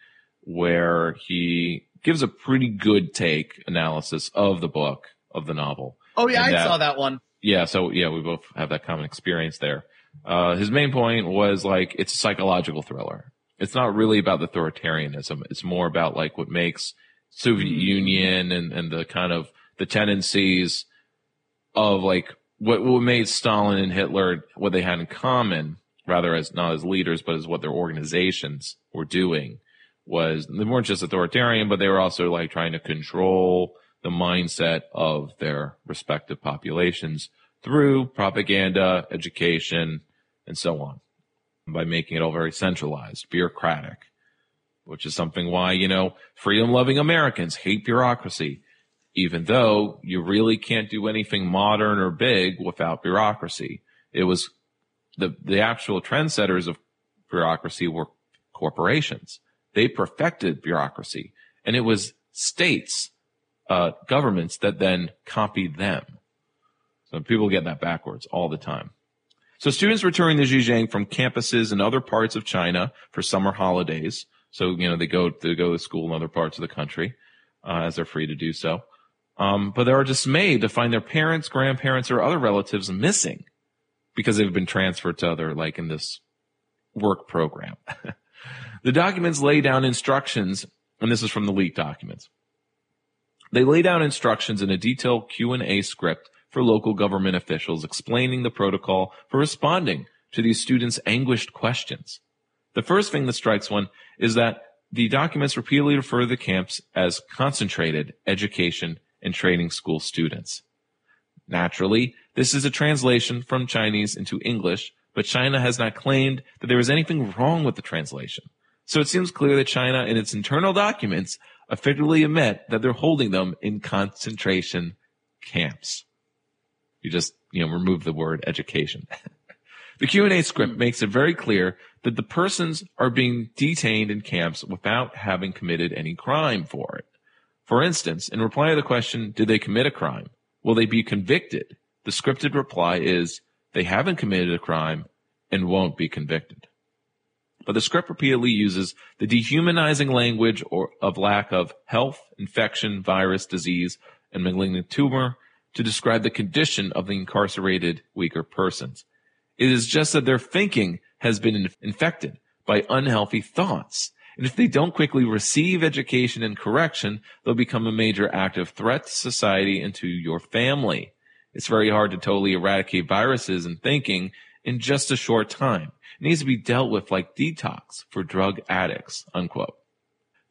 where he gives a pretty good take analysis of the book of the novel. Oh yeah, And I saw that one. yeah, so yeah, we both have that common experience there. Uh, his main point was like it's a psychological thriller. It's not really about the authoritarianism. It's more about like what makes Soviet mm-hmm. Union and, and the kind of the tendencies of like what, what made Stalin and Hitler what they had in common, rather as not as leaders, but as what their organizations were doing was they weren't just authoritarian, but they were also like trying to control the mindset of their respective populations through propaganda, education, and so on by making it all very centralized, bureaucratic, which is something why, you know, freedom loving Americans hate bureaucracy. even though you really can't do anything modern or big without bureaucracy. It was the, the actual trendsetters of bureaucracy were corporations. They perfected bureaucracy and it was states, uh, governments that then copied them. So people get that backwards all the time. So students returning to Xinjiang from campuses in other parts of China for summer holidays. So, you know, they go, they go to school in other parts of the country, uh, as they're free to do so. Um, but they are dismayed to find their parents, grandparents, or other relatives missing because they've been transferred to other, like in this work program. the documents lay down instructions, and this is from the leaked documents. They lay down instructions in a detailed Q&A script for local government officials explaining the protocol for responding to these students' anguished questions. The first thing that strikes one is that the documents repeatedly refer to the camps as concentrated education and training school students. Naturally, this is a translation from Chinese into English, but China has not claimed that there is anything wrong with the translation. So it seems clear that China in its internal documents effectively admit that they're holding them in concentration camps. You just, you know, remove the word education. the Q&A script makes it very clear that the persons are being detained in camps without having committed any crime for it. For instance, in reply to the question, did they commit a crime? Will they be convicted? The scripted reply is, they haven't committed a crime and won't be convicted. But the script repeatedly uses the dehumanizing language or of lack of health, infection, virus, disease, and malignant tumor to describe the condition of the incarcerated Uyghur persons. It is just that their thinking has been infected by unhealthy thoughts. And if they don't quickly receive education and correction, they'll become a major active threat to society and to your family. It's very hard to totally eradicate viruses and thinking in just a short time. It needs to be dealt with like detox for drug addicts, unquote.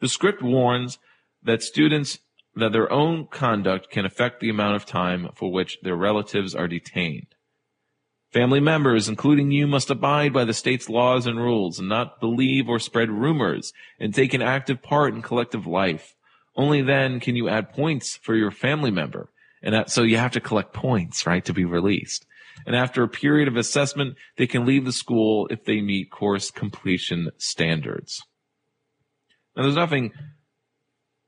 The script warns that students that their own conduct can affect the amount of time for which their relatives are detained. Family members, including you, must abide by the state's laws and rules and not believe or spread rumors and take an active part in collective life. Only then can you add points for your family member and that, so you have to collect points, right, to be released. And after a period of assessment, they can leave the school if they meet course completion standards. Now there's nothing,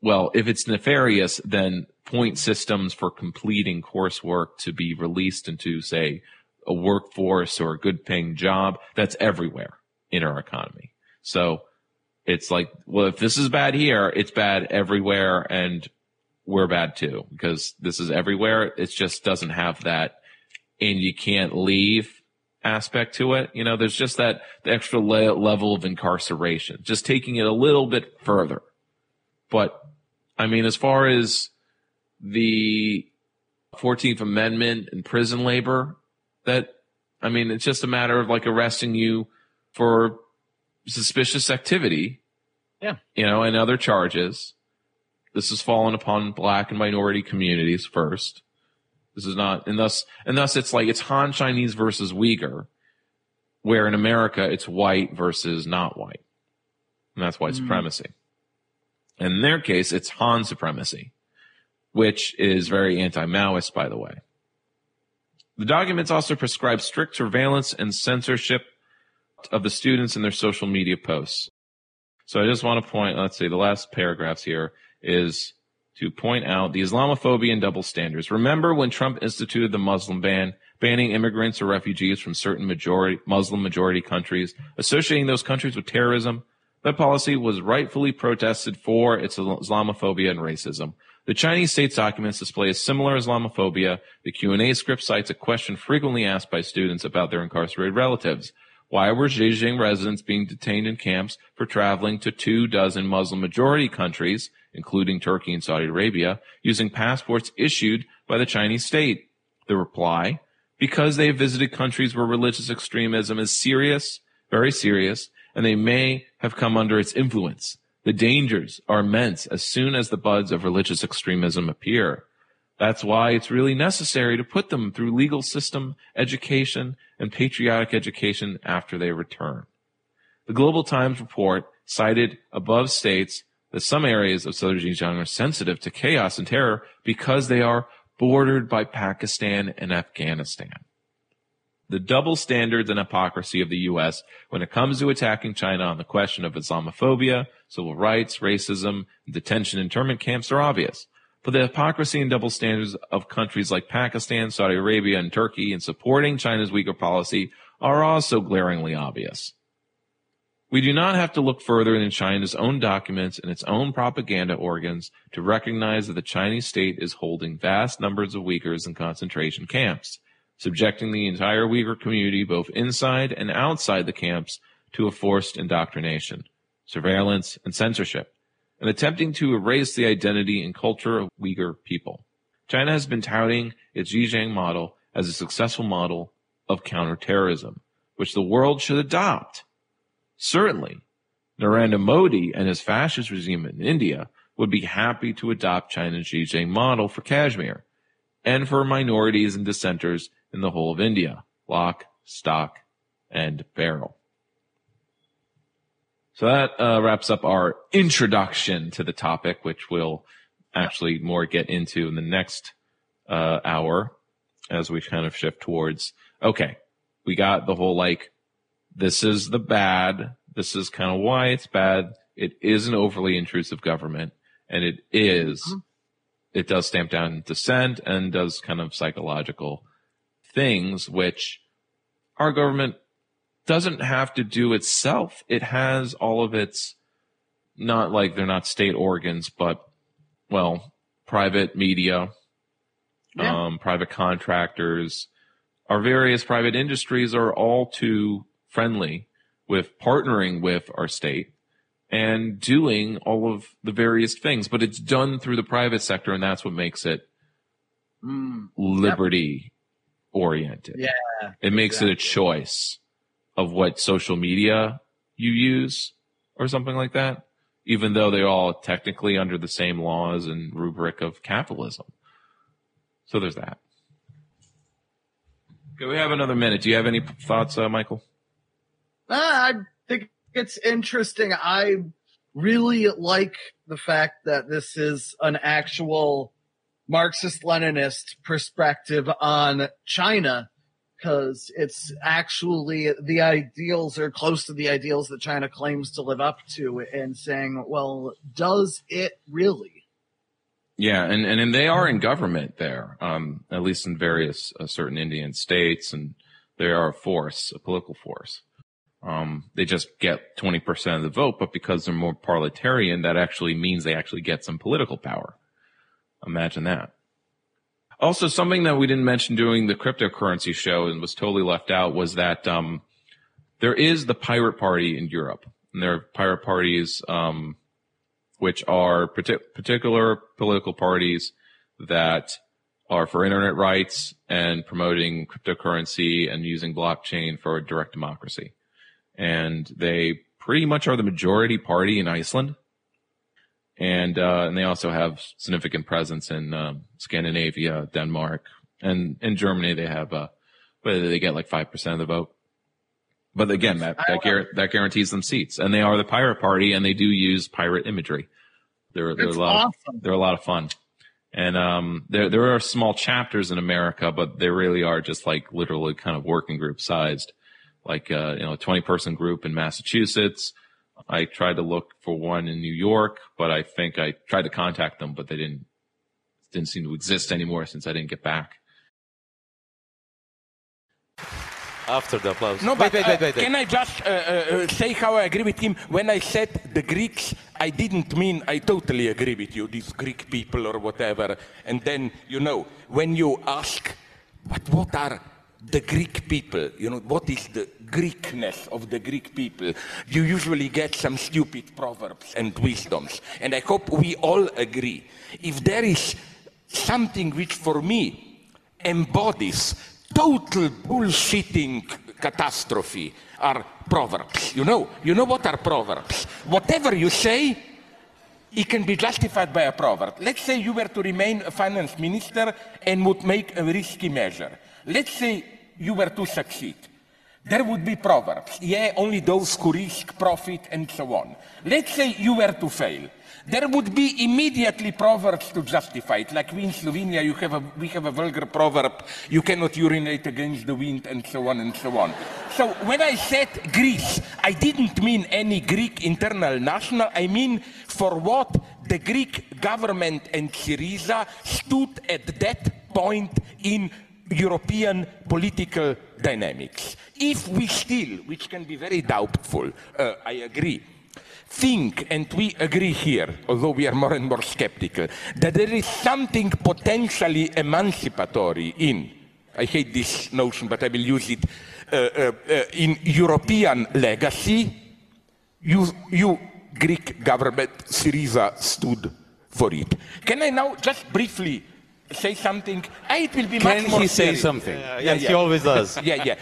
well, if it's nefarious, then point systems for completing coursework to be released into, say, a workforce or a good paying job, that's everywhere in our economy. So it's like, well, if this is bad here, it's bad everywhere. And we're bad too because this is everywhere. It just doesn't have that and you can't leave aspect to it. You know, there's just that the extra le- level of incarceration, just taking it a little bit further. But I mean, as far as the 14th Amendment and prison labor, that, I mean, it's just a matter of like arresting you for suspicious activity. Yeah. You know, and other charges this has fallen upon black and minority communities first. This is not, and thus, and thus it's like it's Han Chinese versus Uyghur, where in America it's white versus not white. And that's white mm. supremacy. And in their case, it's Han supremacy, which is very anti-Maoist, by the way. The documents also prescribe strict surveillance and censorship of the students and their social media posts. So I just want to point, let's see, the last paragraphs here is to point out the Islamophobia and double standards. Remember when Trump instituted the Muslim ban, banning immigrants or refugees from certain majority, Muslim majority countries, associating those countries with terrorism? That policy was rightfully protested for its Islamophobia and racism. The Chinese state's documents display a similar Islamophobia. The Q&A script cites a question frequently asked by students about their incarcerated relatives. Why were Xinjiang residents being detained in camps for traveling to two dozen Muslim majority countries, including Turkey and Saudi Arabia, using passports issued by the Chinese state? The reply, because they visited countries where religious extremism is serious, very serious, and they may have come under its influence. The dangers are immense as soon as the buds of religious extremism appear. That's why it's really necessary to put them through legal system education and patriotic education after they return. The Global Times report cited above states that some areas of southern Xinjiang are sensitive to chaos and terror because they are bordered by Pakistan and Afghanistan. The double standards and hypocrisy of the U.S. when it comes to attacking China on the question of Islamophobia, civil rights, racism, detention internment camps are obvious. But the hypocrisy and double standards of countries like Pakistan, Saudi Arabia, and Turkey in supporting China's Uyghur policy are also glaringly obvious. We do not have to look further than China's own documents and its own propaganda organs to recognize that the Chinese state is holding vast numbers of Uyghurs in concentration camps, subjecting the entire Uyghur community, both inside and outside the camps, to a forced indoctrination, surveillance, and censorship, and attempting to erase the identity and culture of Uyghur people. China has been touting its Xinjiang model as a successful model of counterterrorism, which the world should adopt. Certainly, Narendra Modi and his fascist regime in India would be happy to adopt China's Xinjiang model for Kashmir and for minorities and dissenters in the whole of India, lock, stock, and barrel. So that uh, wraps up our introduction to the topic, which we'll actually more get into in the next uh, hour as we kind of shift towards okay, we got the whole like, this is the bad. This is kind of why it's bad. It is an overly intrusive government and it is, mm-hmm. it does stamp down dissent and does kind of psychological things, which our government doesn't have to do itself. It has all of its, not like they're not state organs, but well, private media, yeah. um, private contractors, our various private industries are all too friendly with partnering with our state and doing all of the various things, but it's done through the private sector, and that's what makes it mm, liberty. Oriented. Yeah. It makes exactly. it a choice of what social media you use or something like that, even though they're all technically under the same laws and rubric of capitalism. So there's that. Okay, we have another minute. Do you have any thoughts, uh, Michael? Uh, I think it's interesting. I really like the fact that this is an actual Marxist Leninist perspective on China because it's actually the ideals are close to the ideals that China claims to live up to and saying, well, does it really? Yeah, and, and, and they are in government there, um, at least in various uh, certain Indian states, and they are a force, a political force. Um, they just get 20% of the vote, but because they're more parliamentarian, that actually means they actually get some political power. Imagine that. Also, something that we didn't mention during the cryptocurrency show and was totally left out was that um, there is the pirate party in Europe, and there are pirate parties um, which are partic- particular political parties that are for internet rights and promoting cryptocurrency and using blockchain for direct democracy. And they pretty much are the majority party in Iceland. And, uh, and they also have significant presence in, uh, Scandinavia, Denmark, and in Germany they have, uh, whether they get like 5% of the vote. But again, that that, gar- that guarantees them seats, and they are the pirate party, and they do use pirate imagery. They're they're a lot awesome. of, they're a lot of fun, and um, there there are small chapters in America, but they really are just like literally kind of working group sized, like uh, you know, a twenty person group in Massachusetts. I tried to look for one in New York, but I think I tried to contact them, but they didn't didn't seem to exist anymore since I didn't get back. after the applause. No, but wait, wait, wait, uh, can I just uh, uh, say how I agree with him? When I said the Greeks, I didn't mean I totally agree with you, these Greek people or whatever. And then, you know, when you ask, but what are the Greek people, you know, what is the Greekness of the Greek people? You usually get some stupid proverbs and wisdoms. And I hope we all agree. If there is something which for me embodies total bullshitting catastrophe are proverbs. You know, you know what are proverbs? Whatever you say, it can be justified by a proverb. Let's say you were to remain a finance minister and would make a risky measure. Let's say you were to succeed. there would be proverbs. Yeah, only those who risk profit and so on. Let's say you were to fail. There would be immediately proverbs to justify it. Like we in Slovenia, you have a, we have a vulgar proverb, you cannot urinate against the wind, and so on and so on. So when I said Greece, I didn't mean any Greek internal national, I mean for what the Greek government and Syriza stood at that point in European political dynamics. If we still, which can be very doubtful, uh, I agree, think, and we agree here, although we are more and more skeptical, that there is something potentially emancipatory in, I hate this notion, but I will use it, uh, uh, uh, in European legacy, you, you Greek government, Syriza, stood for it. Can I now just briefly say something? It will be Can much more he say serious. something? Yeah, yeah, he always does. yeah, yeah.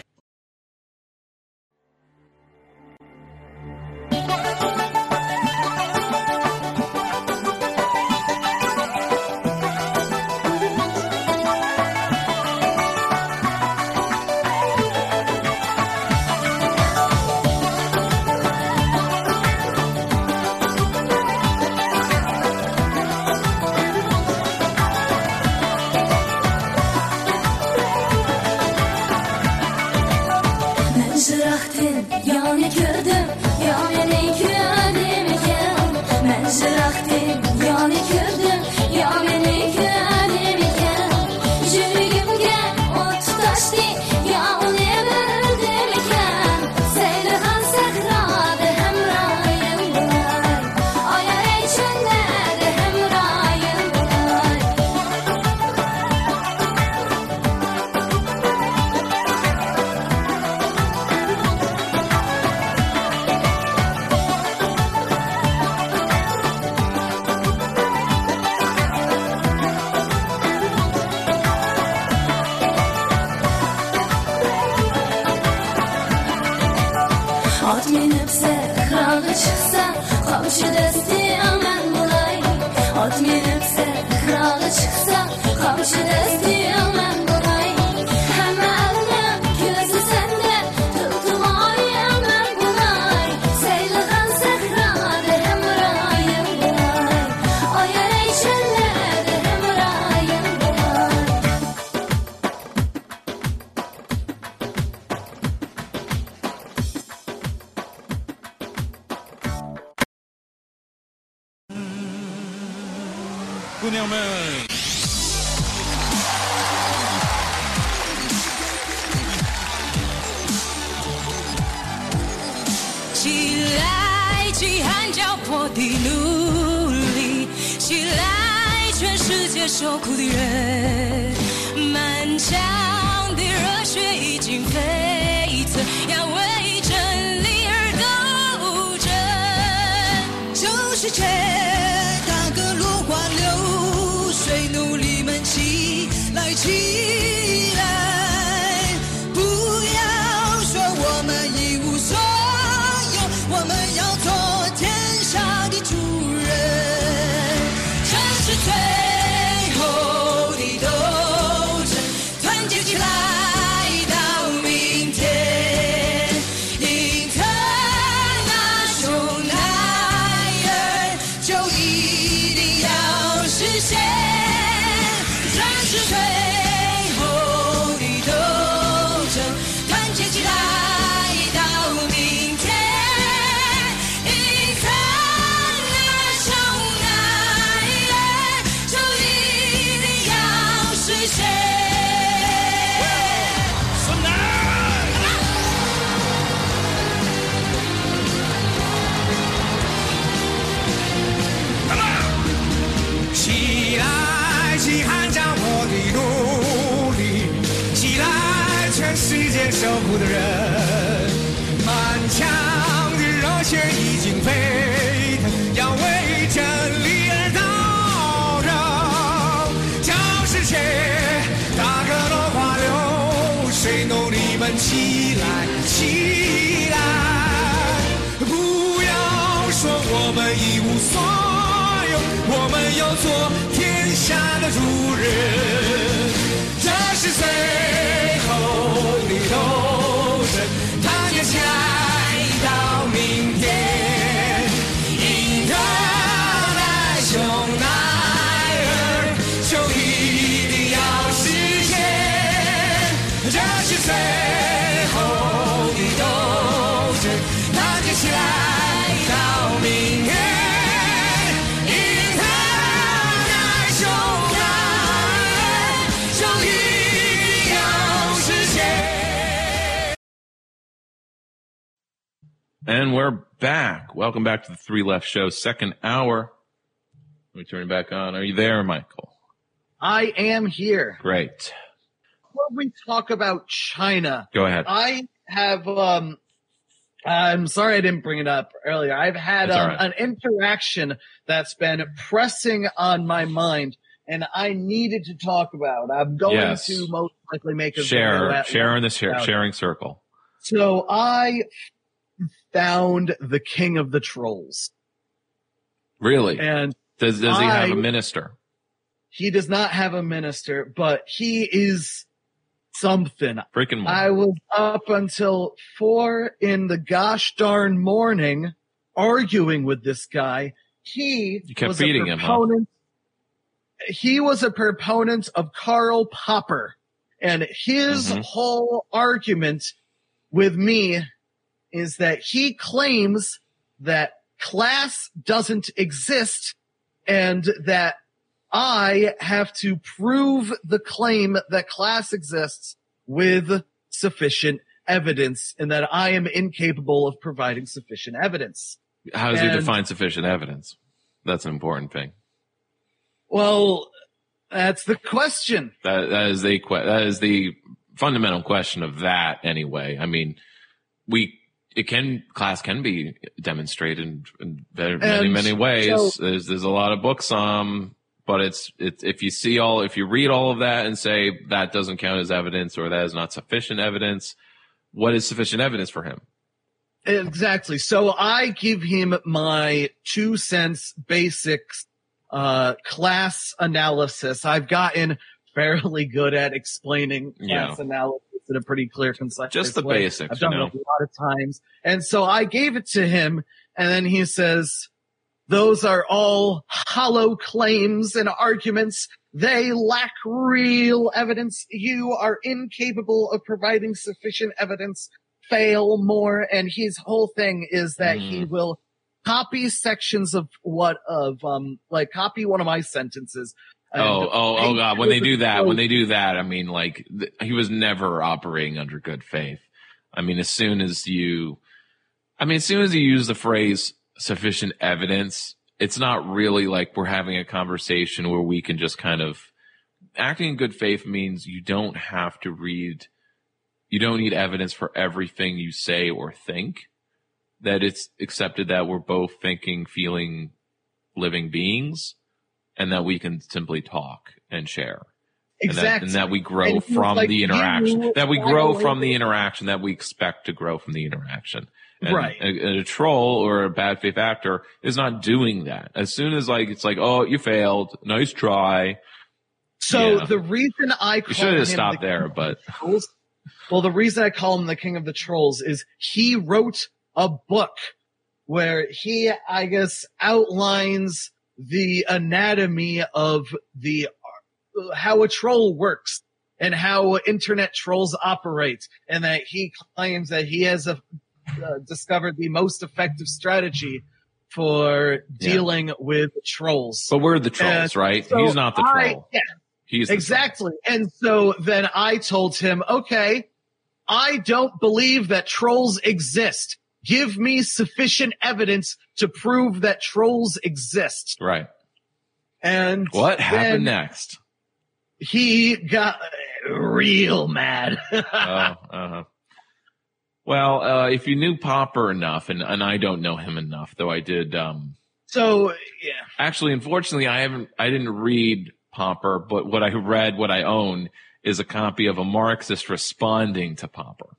我的努力，起来，全世界受苦的人，满腔的热血已经沸腾，要为真理而斗争。旧世界，大哥落花流水，奴隶们起来起 And we're back. Welcome back to the Three Left Show, second hour. Let me turn it back on. Are you there, Michael? I am here. Great. Before we talk about China, Go ahead. I have um I'm sorry I didn't bring it up earlier. I've had um, right. an interaction that's been pressing on my mind and I needed to talk about. I'm going Yes. to most likely make a Share, share in the share, sharing circle. So I found the king of the trolls Really? and Does, does he have a minister? he does not have a minister, but he is something. Freaking I was up until four in the gosh darn morning arguing with this guy. He You kept was feeding a him, huh? He was a proponent of Karl Popper, and his Mhm. whole argument with me is that he claims that class doesn't exist and that I have to prove the claim that class exists with sufficient evidence and that I am incapable of providing sufficient evidence. How does he define sufficient evidence? That's an important thing. Well, that's the question. That that is the que- that is the fundamental question of that anyway. I mean, we it can class can be demonstrated in, in very, many many ways. so- there's there's a lot of books um but it's it's if you see all if you read all of that and say that doesn't count as evidence or that is not sufficient evidence, what is sufficient evidence for him? Exactly. So I give him my two cents basics uh class analysis. I've gotten fairly good at explaining class Yeah. analysis a pretty clear, concise Just the way. basics, I've done you know. it a lot of times. And so I gave it to him and then he says, those are all hollow claims and arguments. They lack real evidence. You are incapable of providing sufficient evidence. Fail more. And his whole thing is that he Mm. will copy sections of what of um like copy one of my sentences. And Oh, oh, oh God! When they do that, when they do that, I mean, like th- he was never operating under good faith. I mean, as soon as you, I mean, as soon as you use the phrase "sufficient evidence," it's not really like we're having a conversation where we can just kind of acting in good faith means you don't have to read, you don't need evidence for everything you say or think. That it's accepted that we're both thinking, feeling, living beings and that we can simply talk and share. And that, Exactly. and that we grow And from like, the interaction. That we grow from the interaction. That we expect to grow from the interaction. And Right. A, a troll or a bad faith actor is not doing that. As soon as like it's like, oh, you failed, nice try. So Yeah. the reason I call should have stopped the there, but Trolls, well, the reason I call him the King of the Trolls is he wrote a book where he, I guess, outlines the anatomy of the how a troll works and how internet trolls operate, and that he claims that he has a, uh, discovered the most effective strategy for Yeah. dealing with trolls. but we're the trolls, And right? so He's not the I- troll. yeah, He's exactly. And so then I told him, okay, I don't believe that trolls exist. Give me sufficient evidence to prove that trolls exist. Right. And What happened next? He got real mad. oh, uh-huh. Well, uh, if you knew Popper enough, and, and I don't know him enough, though I did, um, so yeah, actually, unfortunately, I haven't, I didn't read Popper, but what I read, what I own is a copy of a Marxist responding to Popper.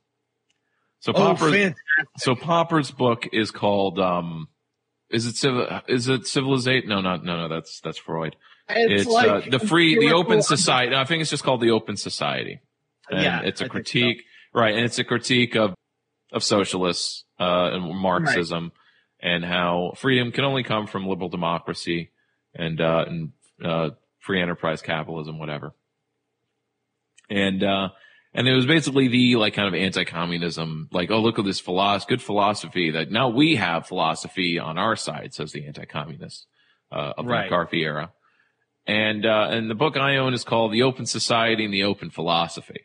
So Oh, Popper's, so Popper's book is called, um, is it civil, is it civilization? No, not, no, no, that's, that's Freud. It's It's, like uh, the free, the open society. I think it's just called the open society. And Yeah, it's a I critique, right? And it's a critique of, of socialists, uh, and Marxism and how freedom can only come from liberal democracy and, uh, and, uh, free enterprise capitalism, whatever. And, uh, And it was basically the like kind of anti-communism, like, oh, look at this philosophy, good philosophy that now we have philosophy on our side, says the anti-communist, uh, of the Right. McCarthy era. And, uh, and the book I own is called The Open Society and the Open Philosophy.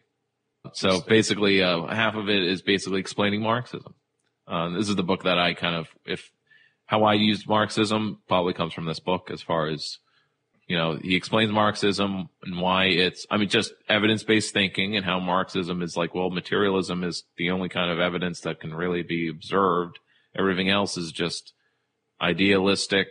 So basically, uh, half of it is basically explaining Marxism. Uh, this is the book that I kind of, if how I used Marxism probably comes from this book as far as, you know, he explains Marxism and why it's, I mean, just evidence based thinking and how Marxism is like, well, materialism is the only kind of evidence that can really be observed. Everything else is just idealistic,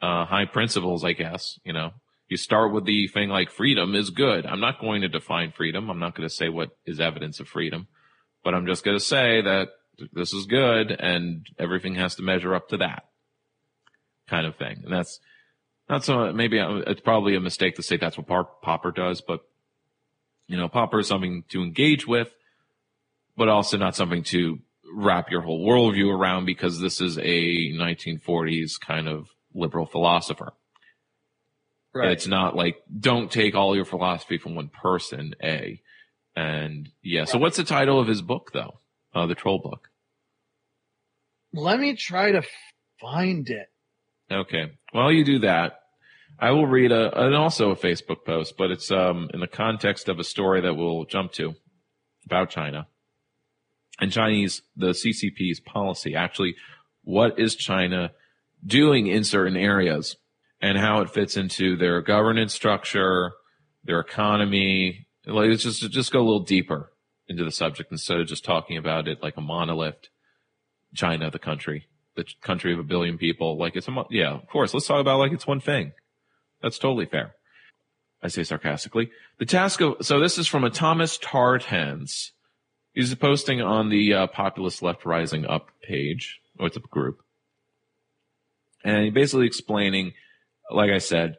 uh, high principles, I guess, you know. You start with the thing like freedom is good. I'm not going to define freedom. I'm not going to say what is evidence of freedom, but I'm just going to say that this is good and everything has to measure up to that kind of thing. And that's not so, maybe uh, it's probably a mistake to say that's what Popper does, but you know, Popper is something to engage with, but also not something to wrap your whole worldview around because this is a 1940s kind of liberal philosopher. Right. It's not like don't take all your philosophy from one person, A. And yeah, so what's the title of his book though? Uh, the troll book. Let me try to find it. Okay. While you do that, I will read a, and also a Facebook post, but it's, um, in the context of a story that we'll jump to about China and Chinese, the CCP's policy. Actually, what is China doing in certain areas and how it fits into their governance structure, their economy. Like, let's just, just go a little deeper into the subject instead of just talking about it like a monolith. China, the country, the country of a billion people. Like it's a, yeah, of course. Let's talk about like it's one thing. That's totally fair. I say sarcastically. The task of, so this is from a Thomas Tartans. He's posting on the uh, Populist Left Rising Up page. Oh, it's a group. And he's basically explaining, like I said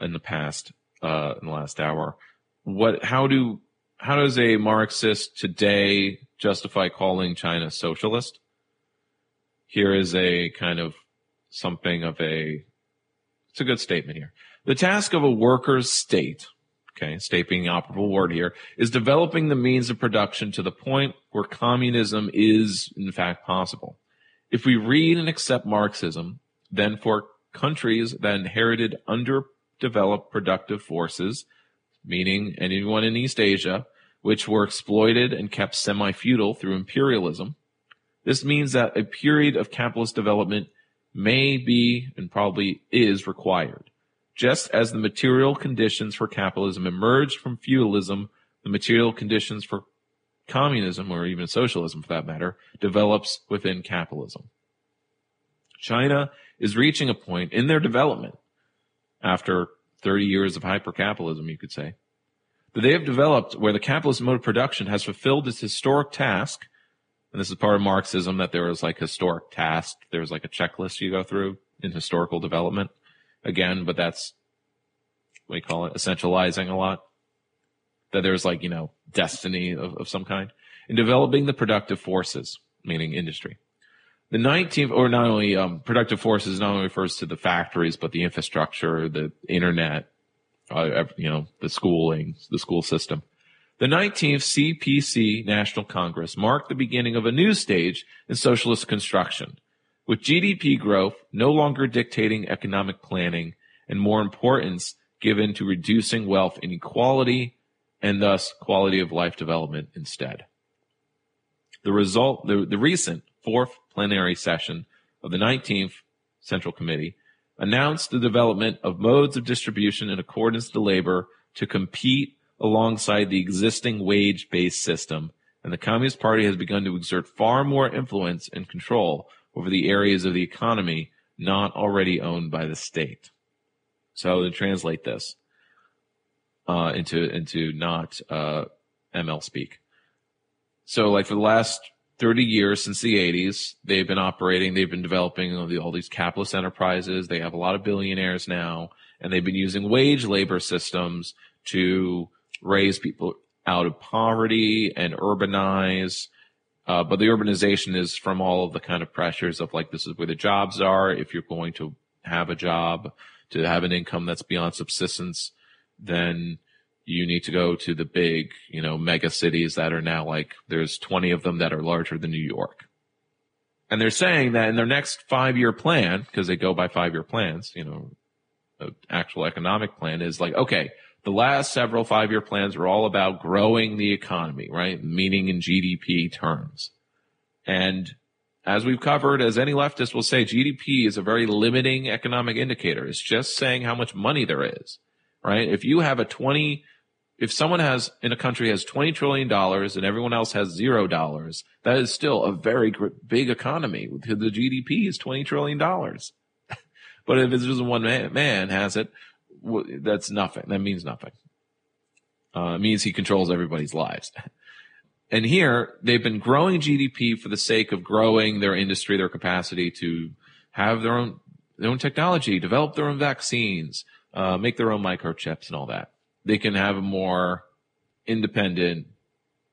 in the past, uh, in the last hour, what, how do, how does a Marxist today justify calling China socialist? Here is a kind of something of a, it's a good statement here. The task of a worker's state, okay, state being the operable word here, is developing the means of production to the point where communism is in fact possible. If we read and accept Marxism, then for countries that inherited underdeveloped productive forces, meaning anyone in East Asia, which were exploited and kept semi-feudal through imperialism, this means that a period of capitalist development may be and probably is required. Just as the material conditions for capitalism emerged from feudalism, the material conditions for communism, or even socialism for that matter, develops within capitalism. China is reaching a point in their development after 30 years of hypercapitalism, you could say, that they have developed where the capitalist mode of production has fulfilled its historic task. And this is part of Marxism that there was like historic task. There was like a checklist you go through in historical development again, but that's what you call it? Essentializing a lot. That there's like, you know, destiny of, of some kind in developing the productive forces, meaning industry. The 19th, or not only um, productive forces, not only refers to the factories, but the infrastructure, the internet, uh, you know, the schooling, the school system. The 19th CPC National Congress marked the beginning of a new stage in socialist construction, with GDP growth no longer dictating economic planning and more importance given to reducing wealth inequality and thus quality of life development instead. The result, the, the recent fourth plenary session of the 19th Central Committee announced the development of modes of distribution in accordance to labor to compete alongside the existing wage-based system, and the Communist Party has begun to exert far more influence and control over the areas of the economy not already owned by the state. So to translate this uh, into into not uh, ML speak. So like for the last 30 years since the 80s, they've been operating, they've been developing all, the, all these capitalist enterprises. They have a lot of billionaires now, and they've been using wage labor systems to raise people out of poverty and urbanize. Uh, but the urbanization is from all of the kind of pressures of like, this is where the jobs are. If you're going to have a job, to have an income that's beyond subsistence, then you need to go to the big, you know, mega cities that are now like, there's 20 of them that are larger than New York. And they're saying that in their next five year plan, because they go by five year plans, you know, actual economic plan is like, okay, the last several five year plans were all about growing the economy, right? Meaning in GDP terms. And as we've covered, as any leftist will say, GDP is a very limiting economic indicator. It's just saying how much money there is, right? If you have a 20, if someone has in a country has 20 trillion dollars and everyone else has zero dollars, that is still a very big economy. The GDP is 20 trillion dollars. but if it's just one man, man has it, that's nothing. That means nothing. Uh, it means he controls everybody's lives. And here they've been growing GDP for the sake of growing their industry, their capacity to have their own their own technology, develop their own vaccines, uh, make their own microchips and all that. They can have a more independent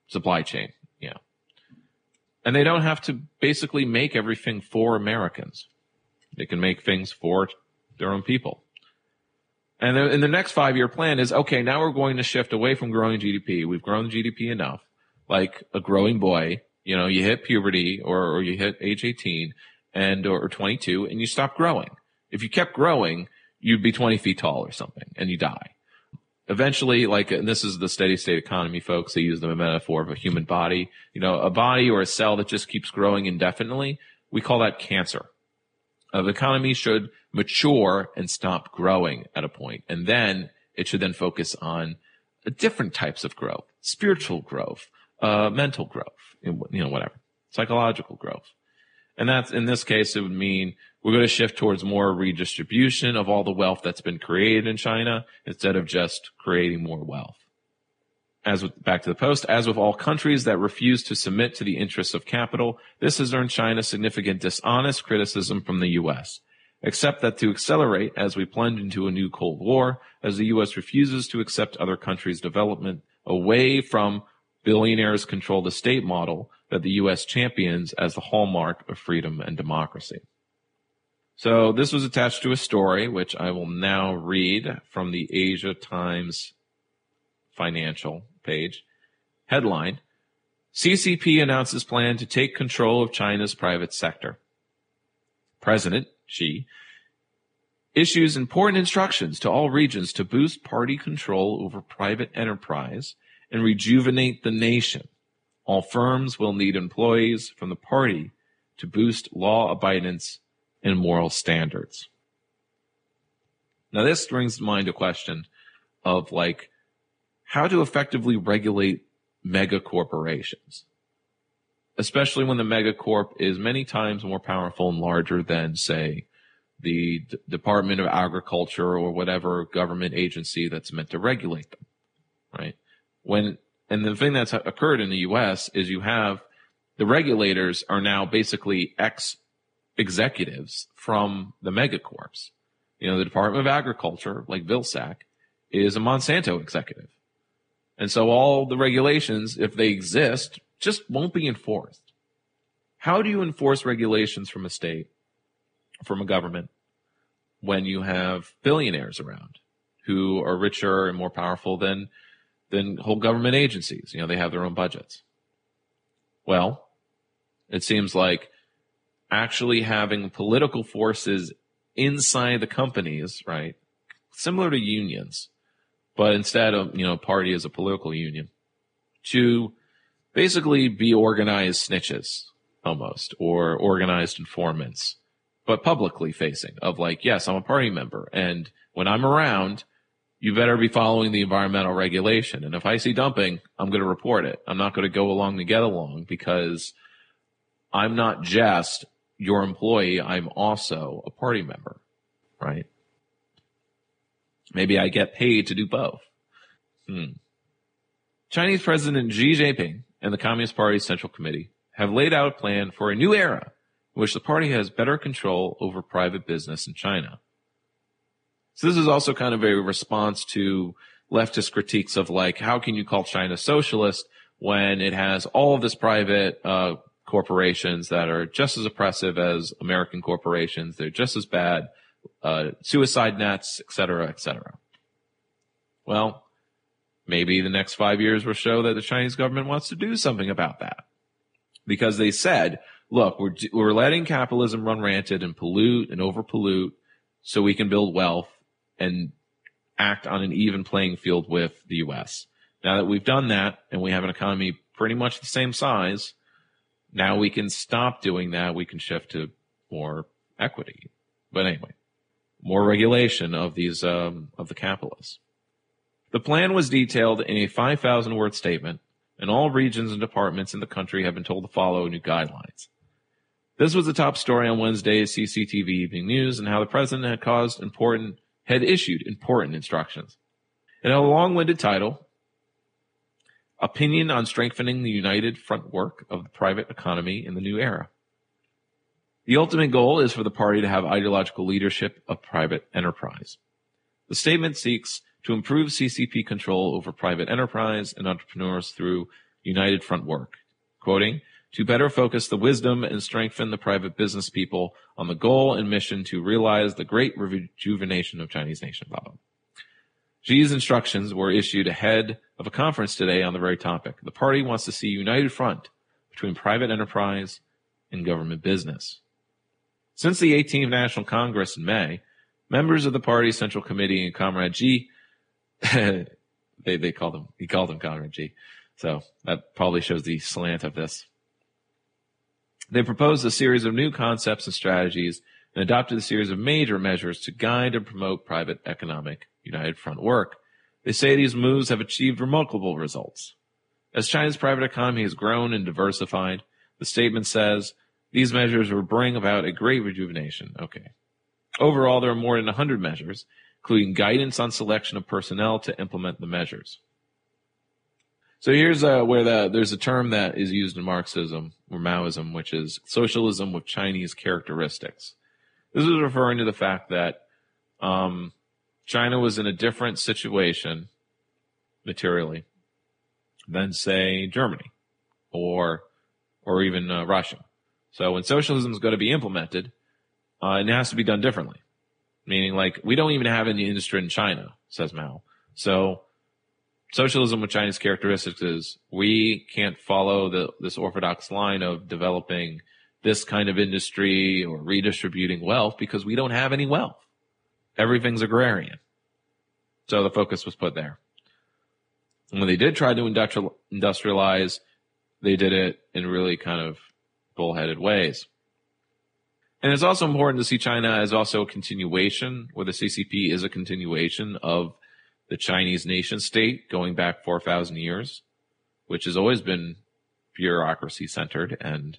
supply chain. Yeah. And they don't have to basically make everything for Americans. They can make things for their own people. And in the next five year plan is okay, now we're going to shift away from growing GDP. We've grown GDP enough like a growing boy, you know, you hit puberty or, or you hit age 18 and, or, or 22 and you stop growing. If you kept growing, you'd be 20 feet tall or something and you die. Eventually, like, and this is the steady state economy, folks. They use the metaphor of a human body, you know, a body or a cell that just keeps growing indefinitely. We call that cancer. Uh, the economy should mature and stop growing at a point, and then it should then focus on different types of growth, spiritual growth, uh, mental growth, you know, whatever, psychological growth. And that's, in this case, it would mean we're going to shift towards more redistribution of all the wealth that's been created in China instead of just creating more wealth. As with, back to the post, as with all countries that refuse to submit to the interests of capital, this has earned China significant dishonest criticism from the U.S. Except that to accelerate as we plunge into a new Cold War, as the U.S. refuses to accept other countries' development away from billionaires control the state model that the U.S. champions as the hallmark of freedom and democracy. So this was attached to a story, which I will now read from the Asia Times financial page. Headline, CCP announces plan to take control of China's private sector. President Xi issues important instructions to all regions to boost party control over private enterprise and rejuvenate the nation. All firms will need employees from the party to boost law abidance and moral standards. Now, this brings to mind a question of like how to effectively regulate mega corporations, especially when the megacorp is many times more powerful and larger than, say, the D- Department of Agriculture or whatever government agency that's meant to regulate them, right? when and the thing that's occurred in the US is you have the regulators are now basically ex executives from the megacorps. You know, the Department of Agriculture, like Vilsack, is a Monsanto executive. And so all the regulations, if they exist, just won't be enforced. How do you enforce regulations from a state, from a government, when you have billionaires around who are richer and more powerful than than whole government agencies. You know, they have their own budgets. Well, it seems like actually having political forces inside the companies, right? Similar to unions, but instead of, you know, party as a political union to basically be organized snitches almost or organized informants, but publicly facing of like, yes, I'm a party member. And when I'm around, you better be following the environmental regulation. And if I see dumping, I'm going to report it. I'm not going to go along to get along because I'm not just your employee. I'm also a party member, right? Maybe I get paid to do both. Hmm. Chinese President Xi Jinping and the Communist Party's Central Committee have laid out a plan for a new era in which the party has better control over private business in China. So this is also kind of a response to leftist critiques of like, how can you call China socialist when it has all of this private, uh, corporations that are just as oppressive as American corporations. They're just as bad, uh, suicide nets, et cetera, et cetera. Well, maybe the next five years will show that the Chinese government wants to do something about that. Because they said, look, we're, we're letting capitalism run rampant and pollute and overpollute so we can build wealth and act on an even playing field with the US. Now that we've done that and we have an economy pretty much the same size, now we can stop doing that. We can shift to more equity. But anyway, more regulation of these, um, of the capitalists. The plan was detailed in a 5,000 word statement, and all regions and departments in the country have been told to follow new guidelines. This was the top story on Wednesday's CCTV Evening News and how the president had caused important, had issued important instructions. Had a long-winded title, Opinion on Strengthening the United Front Work of the Private Economy in the New Era. The ultimate goal is for the party to have ideological leadership of private enterprise. The statement seeks to improve CCP control over private enterprise and entrepreneurs through united front work. Quoting, to better focus the wisdom and strengthen the private business people on the goal and mission to realize the great rejuvenation of Chinese nation. Blah. Xi's instructions were issued ahead of a conference today on the very topic. The party wants to see united front between private enterprise and government business. Since the 18th National Congress in May, members of the party's Central Committee and Comrade Xi they they called him he called him Comrade Xi. So that probably shows the slant of this. They proposed a series of new concepts and strategies and adopted a series of major measures to guide and promote private economic united front work. They say these moves have achieved remarkable results. As China's private economy has grown and diversified, the statement says these measures will bring about a great rejuvenation. Okay. Overall, there are more than 100 measures, including guidance on selection of personnel to implement the measures. So here's uh, where the, there's a term that is used in Marxism or Maoism, which is socialism with Chinese characteristics. This is referring to the fact that um, China was in a different situation materially than, say, Germany or or even uh, Russia. So when socialism is going to be implemented, uh, it has to be done differently meaning like we don't even have any industry in China, says Mao. So socialism with Chinese characteristics is we can't follow the, this orthodox line of developing this kind of industry or redistributing wealth because we don't have any wealth. Everything's agrarian. So the focus was put there. And when they did try to industrialize, they did it in really kind of bullheaded ways. And it's also important to see China as also a continuation, where the CCP is a continuation of the Chinese nation state going back 4,000 years, which has always been bureaucracy centered and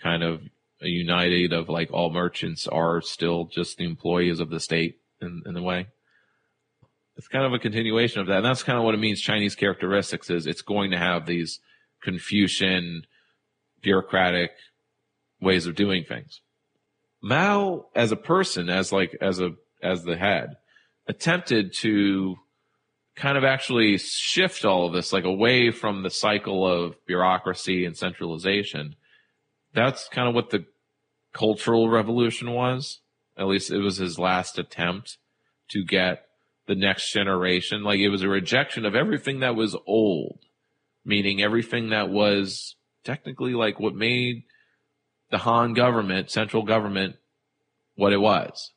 kind of a united of like all merchants are still just the employees of the state in, in a way. It's kind of a continuation of that. And that's kind of what it means. Chinese characteristics is it's going to have these Confucian bureaucratic ways of doing things. Mao as a person, as like as a as the head, attempted to kind of actually shift all of this like away from the cycle of bureaucracy and centralization. That's kind of what the cultural revolution was. At least it was his last attempt to get the next generation. Like it was a rejection of everything that was old, meaning everything that was technically like what made the Han government, central government, what it was.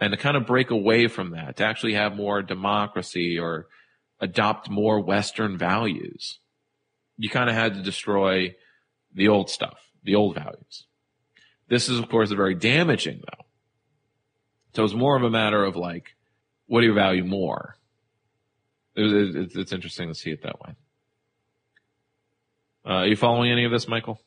And to kind of break away from that, to actually have more democracy or adopt more Western values, you kind of had to destroy the old stuff, the old values. This is, of course, very damaging though. So it's more of a matter of like, what do you value more? It's, interesting to see it that way. Uh, are you following any of this, Michael?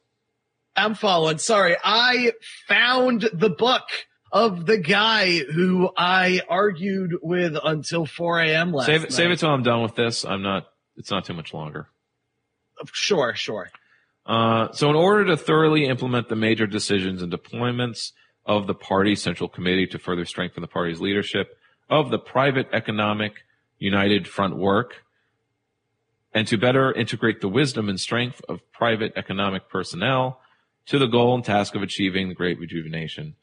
I'm following. Sorry, I found the book of the guy who I argued with until 4 a.m. last save, night. Save it till I'm done with this. I'm not. It's not too much longer. Sure, sure. Uh, so, in order to thoroughly implement the major decisions and deployments of the party central committee to further strengthen the party's leadership of the private economic united front work, and to better integrate the wisdom and strength of private economic personnel to the goal and task of achieving the great rejuvenation.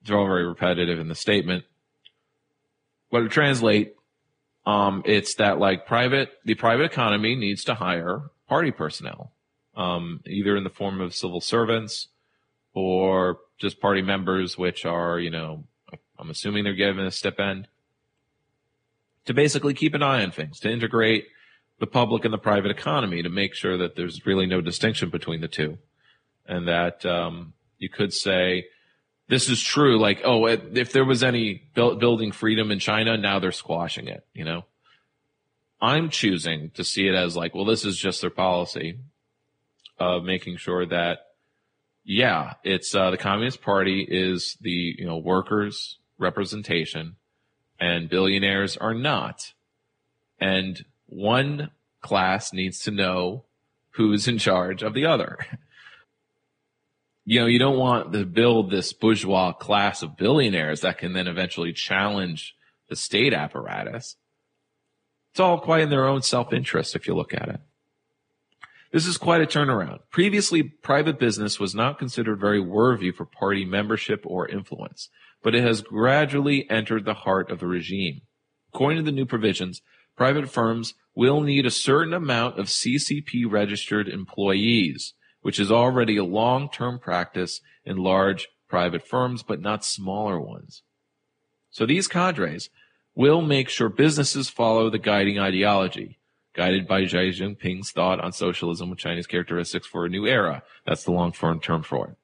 It's all very repetitive in the statement. What it translate Um, it's that like private, the private economy needs to hire party personnel, um, either in the form of civil servants or just party members, which are, you know, I'm assuming they're given a stipend to basically keep an eye on things, to integrate the public and the private economy to make sure that there's really no distinction between the two. And that, um, you could say, this is true. Like, oh, if there was any build, building freedom in China, now they're squashing it, you know? I'm choosing to see it as like, well, this is just their policy of making sure that, yeah, it's, uh, the Communist Party is the, you know, workers representation and billionaires are not. And one class needs to know who's in charge of the other. you know, you don't want to build this bourgeois class of billionaires that can then eventually challenge the state apparatus. It's all quite in their own self-interest if you look at it. This is quite a turnaround. Previously, private business was not considered very worthy for party membership or influence, but it has gradually entered the heart of the regime. According to the new provisions, private firms will need a certain amount of CCP registered employees which is already a long-term practice in large private firms, but not smaller ones. So these cadres will make sure businesses follow the guiding ideology, guided by Xi Jinping's thought on socialism with Chinese characteristics for a new era. That's the long-term term for it.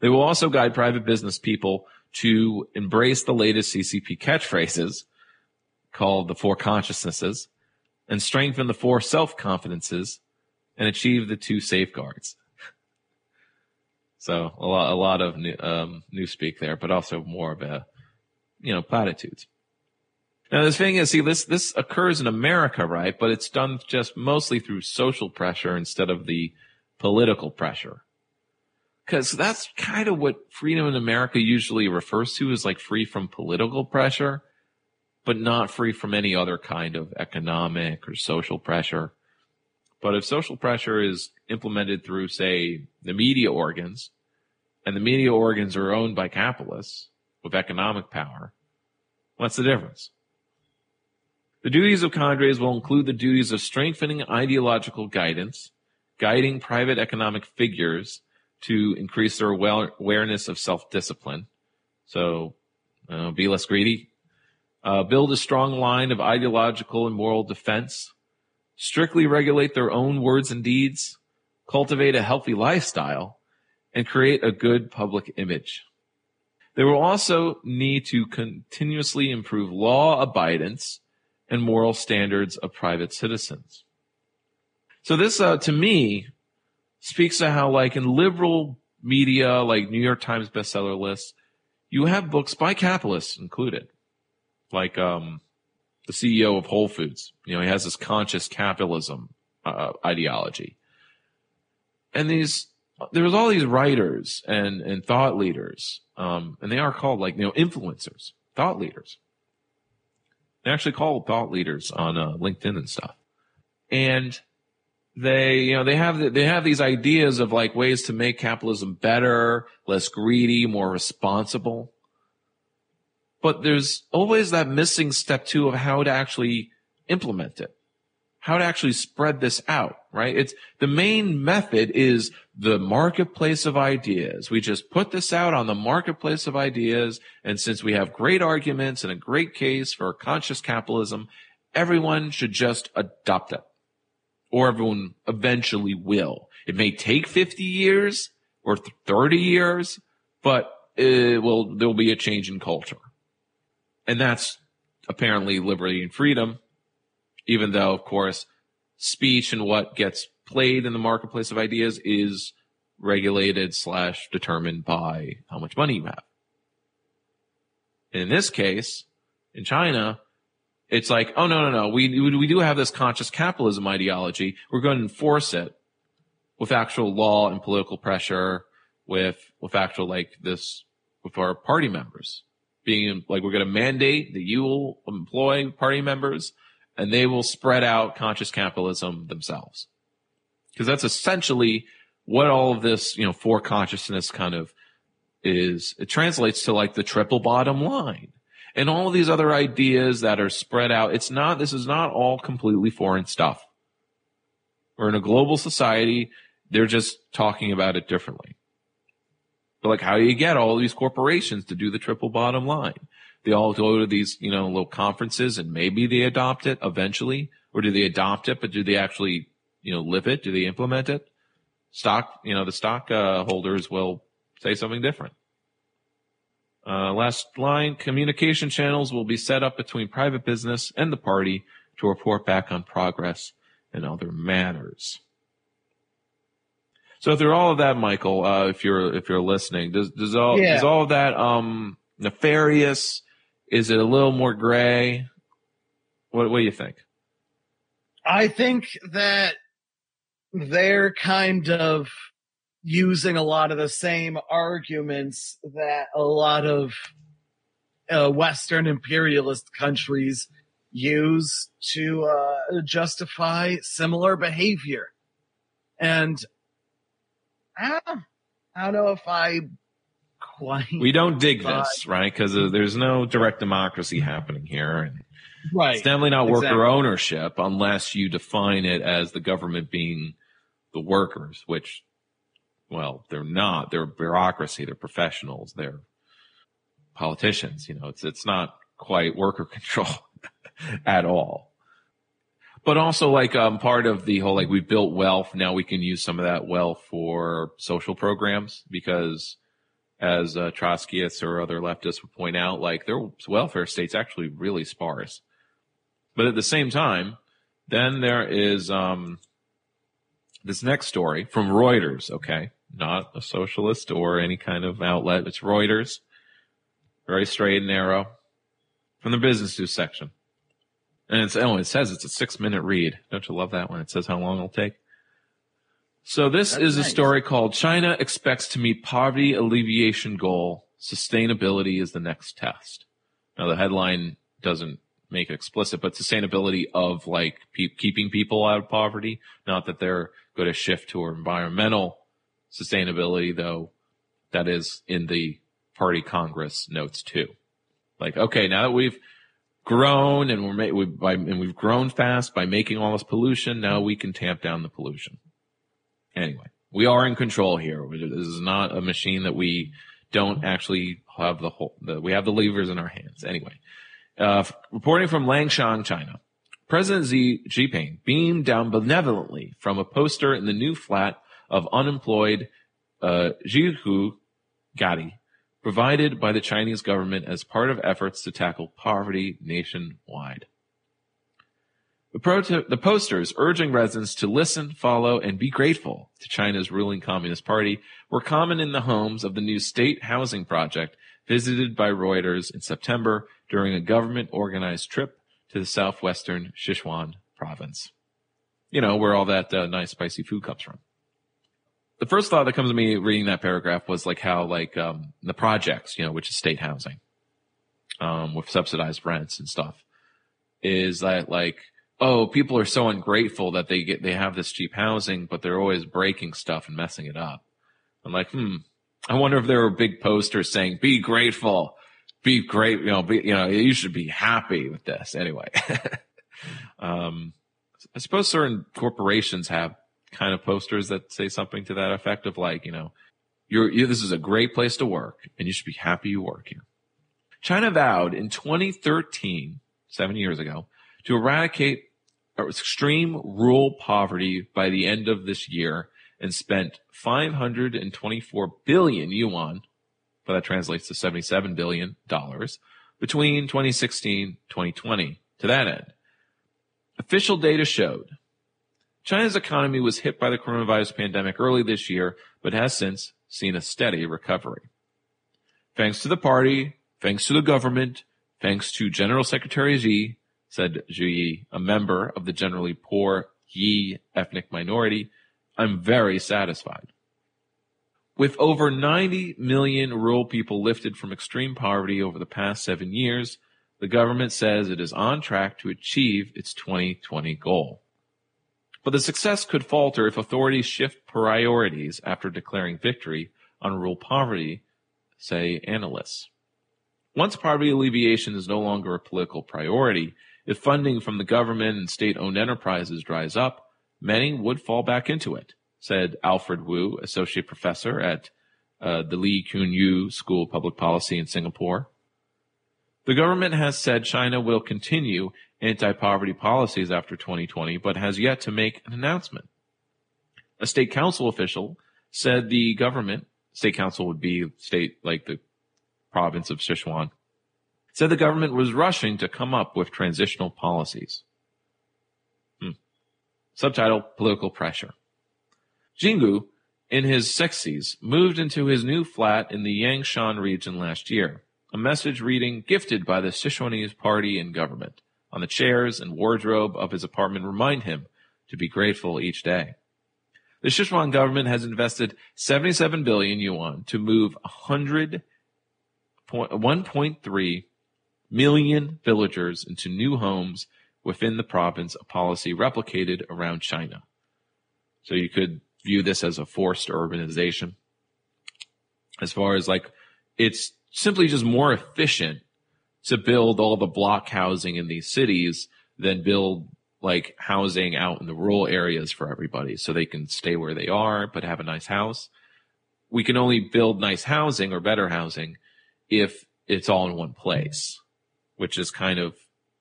They will also guide private business people to embrace the latest CCP catchphrases called the four consciousnesses and strengthen the four self-confidences and achieve the two safeguards. So a lot, a lot of new, um, new speak there, but also more of a, you know, platitudes. Now the thing is, see, this, this occurs in America, right? But it's done just mostly through social pressure instead of the political pressure. Cause that's kind of what freedom in America usually refers to as like free from political pressure, but not free from any other kind of economic or social pressure. But if social pressure is implemented through, say, the media organs, and the media organs are owned by capitalists with economic power, what's the difference? The duties of cadres will include the duties of strengthening ideological guidance, guiding private economic figures to increase their awareness of self-discipline. So, uh, be less greedy. Uh, build a strong line of ideological and moral defense strictly regulate their own words and deeds, cultivate a healthy lifestyle, and create a good public image. They will also need to continuously improve law abidance and moral standards of private citizens. So this, uh, to me, speaks to how, like, in liberal media, like New York Times bestseller lists, you have books by capitalists included, like um, the CEO of Whole Foods. You know, he has this conscious capitalism uh, ideology. And these, there's all these writers and, and thought leaders, um, and they are called like, you know, influencers, thought leaders. They actually call thought leaders on uh, LinkedIn and stuff. And they, you know, they have, they have these ideas of like ways to make capitalism better, less greedy, more responsible but there's always that missing step two of how to actually implement it, how to actually spread this out, right? It's the main method is the marketplace of ideas. We just put this out on the marketplace of ideas. And since we have great arguments and a great case for conscious capitalism, everyone should just adopt it or everyone eventually will. It may take 50 years or 30 years, but it will, there'll be a change in culture. And that's apparently liberty and freedom, even though, of course, speech and what gets played in the marketplace of ideas is regulated slash determined by how much money you have. And in this case, in China, it's like, oh no, no, no, we, we do have this conscious capitalism ideology. We're going to enforce it with actual law and political pressure, with, with actual like this, with our party members being like we're going to mandate that you will employ party members and they will spread out conscious capitalism themselves. Because that's essentially what all of this, you know, for consciousness kind of is. It translates to like the triple bottom line. and all of these other ideas that are spread out. It's not, this is not all completely foreign stuff. We're in a global society. They're just talking about it differently. Like, how do you get all these corporations to do the triple bottom line? They all go to these, you know, little conferences and maybe they adopt it eventually, or do they adopt it, but do they actually, you know, live it? Do they implement it? Stock, you know, the stock uh, holders will say something different. Uh, last line, communication channels will be set up between private business and the party to report back on progress and other matters. So through all of that, Michael, uh, if you're if you're listening, does does all Yeah. is all of that um nefarious? Is it a little more gray? What what do you think? I think that they're kind of using a lot of the same arguments that a lot of uh, Western imperialist countries use to uh, justify similar behavior. And I don't, I don't know if I quite. We don't dig buy- this, right? Because uh, there's no direct democracy happening here, and Right. it's definitely not worker Exactly. ownership unless you define it as the government being the workers, which, well, they're not. They're bureaucracy. They're professionals. They're politicians. You know, it's it's not quite worker control at all. But also, like um, part of the whole like we built wealth. Now we can use some of that wealth for social programs because, as uh, Trotskyists or other leftists would point out, like their welfare state's actually really sparse. But at the same time, then there is um, this next story from Reuters. Okay, not a socialist or any kind of outlet. It's Reuters, very straight and narrow, from the business news section. And it's oh, it says it's a six minute read. Don't you love that when it says how long it'll take? So this That's is a story called China expects to meet poverty alleviation goal. Sustainability is the next test. Now the headline doesn't make it explicit, but sustainability of like pe- keeping people out of poverty. Not that they're going to shift to environmental sustainability, though that is in the party Congress notes too. Like, okay, now that we've grown and we're ma- we, by, and we've grown fast by making all this pollution, now we can tamp down the pollution. Anyway, we are in control here. This is not a machine that we don't actually have the whole, the, we have the levers in our hands. Anyway, uh, reporting from Langshan, China. President Xi Jinping beamed down benevolently from a poster in the new flat of unemployed uh, Jihu Gadi, provided by the Chinese government as part of efforts to tackle poverty nationwide. The, proto- the posters urging residents to listen, follow, and be grateful to China's ruling Communist Party were common in the homes of the new state housing project visited by Reuters in September during a government organized trip to the southwestern Sichuan province. You know, where all that uh, nice spicy food comes from. The first thought that comes to me reading that paragraph was like how like um, the projects, you know, which is state housing, um, with subsidized rents and stuff, is that like oh people are so ungrateful that they get they have this cheap housing, but they're always breaking stuff and messing it up. I'm like, hmm, I wonder if there were big posters saying "Be grateful, be great," you know, be, you know, you should be happy with this anyway. um, I suppose certain corporations have kind of posters that say something to that effect of like, you know, you're, you this is a great place to work and you should be happy you work here. China vowed in 2013, seven years ago, to eradicate extreme rural poverty by the end of this year and spent 524 billion yuan, but that translates to 77 billion dollars between 2016 2020 to that end. Official data showed China's economy was hit by the coronavirus pandemic early this year, but has since seen a steady recovery. Thanks to the party, thanks to the government, thanks to General Secretary Xi, said Zhu Yi, a member of the generally poor Yi ethnic minority, I'm very satisfied. With over 90 million rural people lifted from extreme poverty over the past seven years, the government says it is on track to achieve its 2020 goal. But the success could falter if authorities shift priorities after declaring victory on rural poverty, say analysts. Once poverty alleviation is no longer a political priority, if funding from the government and state owned enterprises dries up, many would fall back into it, said Alfred Wu, associate professor at uh, the Lee Kuan Yew School of Public Policy in Singapore. The government has said China will continue anti poverty policies after 2020, but has yet to make an announcement. A state council official said the government, state council would be state like the province of Sichuan, said the government was rushing to come up with transitional policies. Hmm. Subtitle Political Pressure. Jingu, in his 60s, moved into his new flat in the Yangshan region last year. A message reading, gifted by the Sichuanese party and government, on the chairs and wardrobe of his apartment remind him to be grateful each day. The Sichuan government has invested 77 billion yuan to move 100 1.3 million villagers into new homes within the province, a policy replicated around China. So you could view this as a forced urbanization. As far as like, it's simply just more efficient to build all the block housing in these cities than build like housing out in the rural areas for everybody so they can stay where they are but have a nice house. We can only build nice housing or better housing if it's all in one place, which is kind of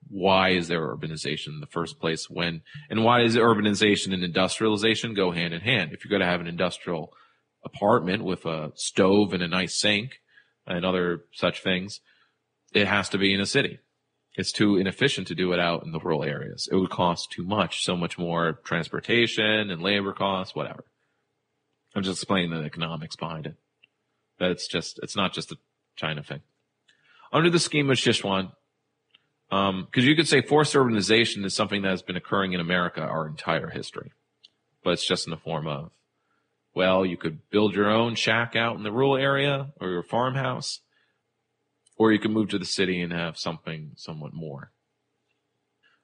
why is there urbanization in the first place when and why does urbanization and industrialization go hand in hand? If you're going to have an industrial apartment with a stove and a nice sink and other such things, it has to be in a city. It's too inefficient to do it out in the rural areas. It would cost too much, so much more transportation and labor costs, whatever. I'm just explaining the economics behind it. That it's just, it's not just a China thing. Under the scheme of Sichuan, um, cause you could say forced urbanization is something that has been occurring in America our entire history, but it's just in the form of, well, you could build your own shack out in the rural area or your farmhouse or you can move to the city and have something somewhat more.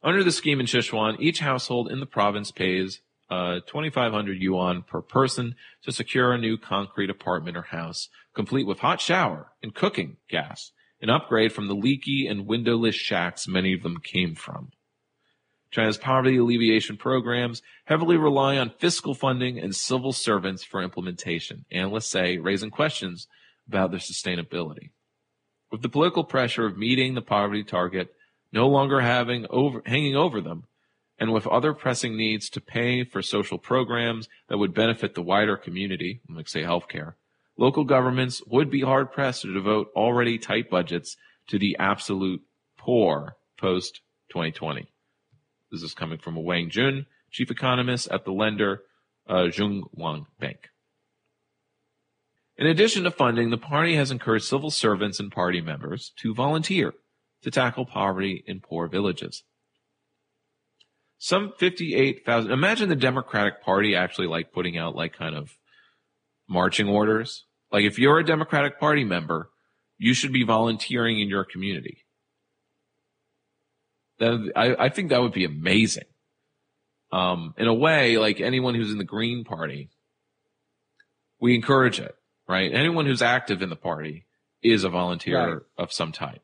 Under the scheme in Sichuan, each household in the province pays uh, 2,500 yuan per person to secure a new concrete apartment or house, complete with hot shower and cooking gas, an upgrade from the leaky and windowless shacks many of them came from. China's poverty alleviation programs heavily rely on fiscal funding and civil servants for implementation, analysts say, raising questions about their sustainability. With the political pressure of meeting the poverty target no longer having over, hanging over them, and with other pressing needs to pay for social programs that would benefit the wider community, like say healthcare, local governments would be hard pressed to devote already tight budgets to the absolute poor post 2020. This is coming from Wang Jun, chief economist at the lender uh, Bank. In addition to funding, the party has encouraged civil servants and party members to volunteer to tackle poverty in poor villages. Some 58,000, imagine the Democratic Party actually like putting out like kind of marching orders. Like if you're a Democratic Party member, you should be volunteering in your community. Then I, I think that would be amazing. Um, in a way, like anyone who's in the Green Party, we encourage it right? Anyone who's active in the party is a volunteer Right. of some type,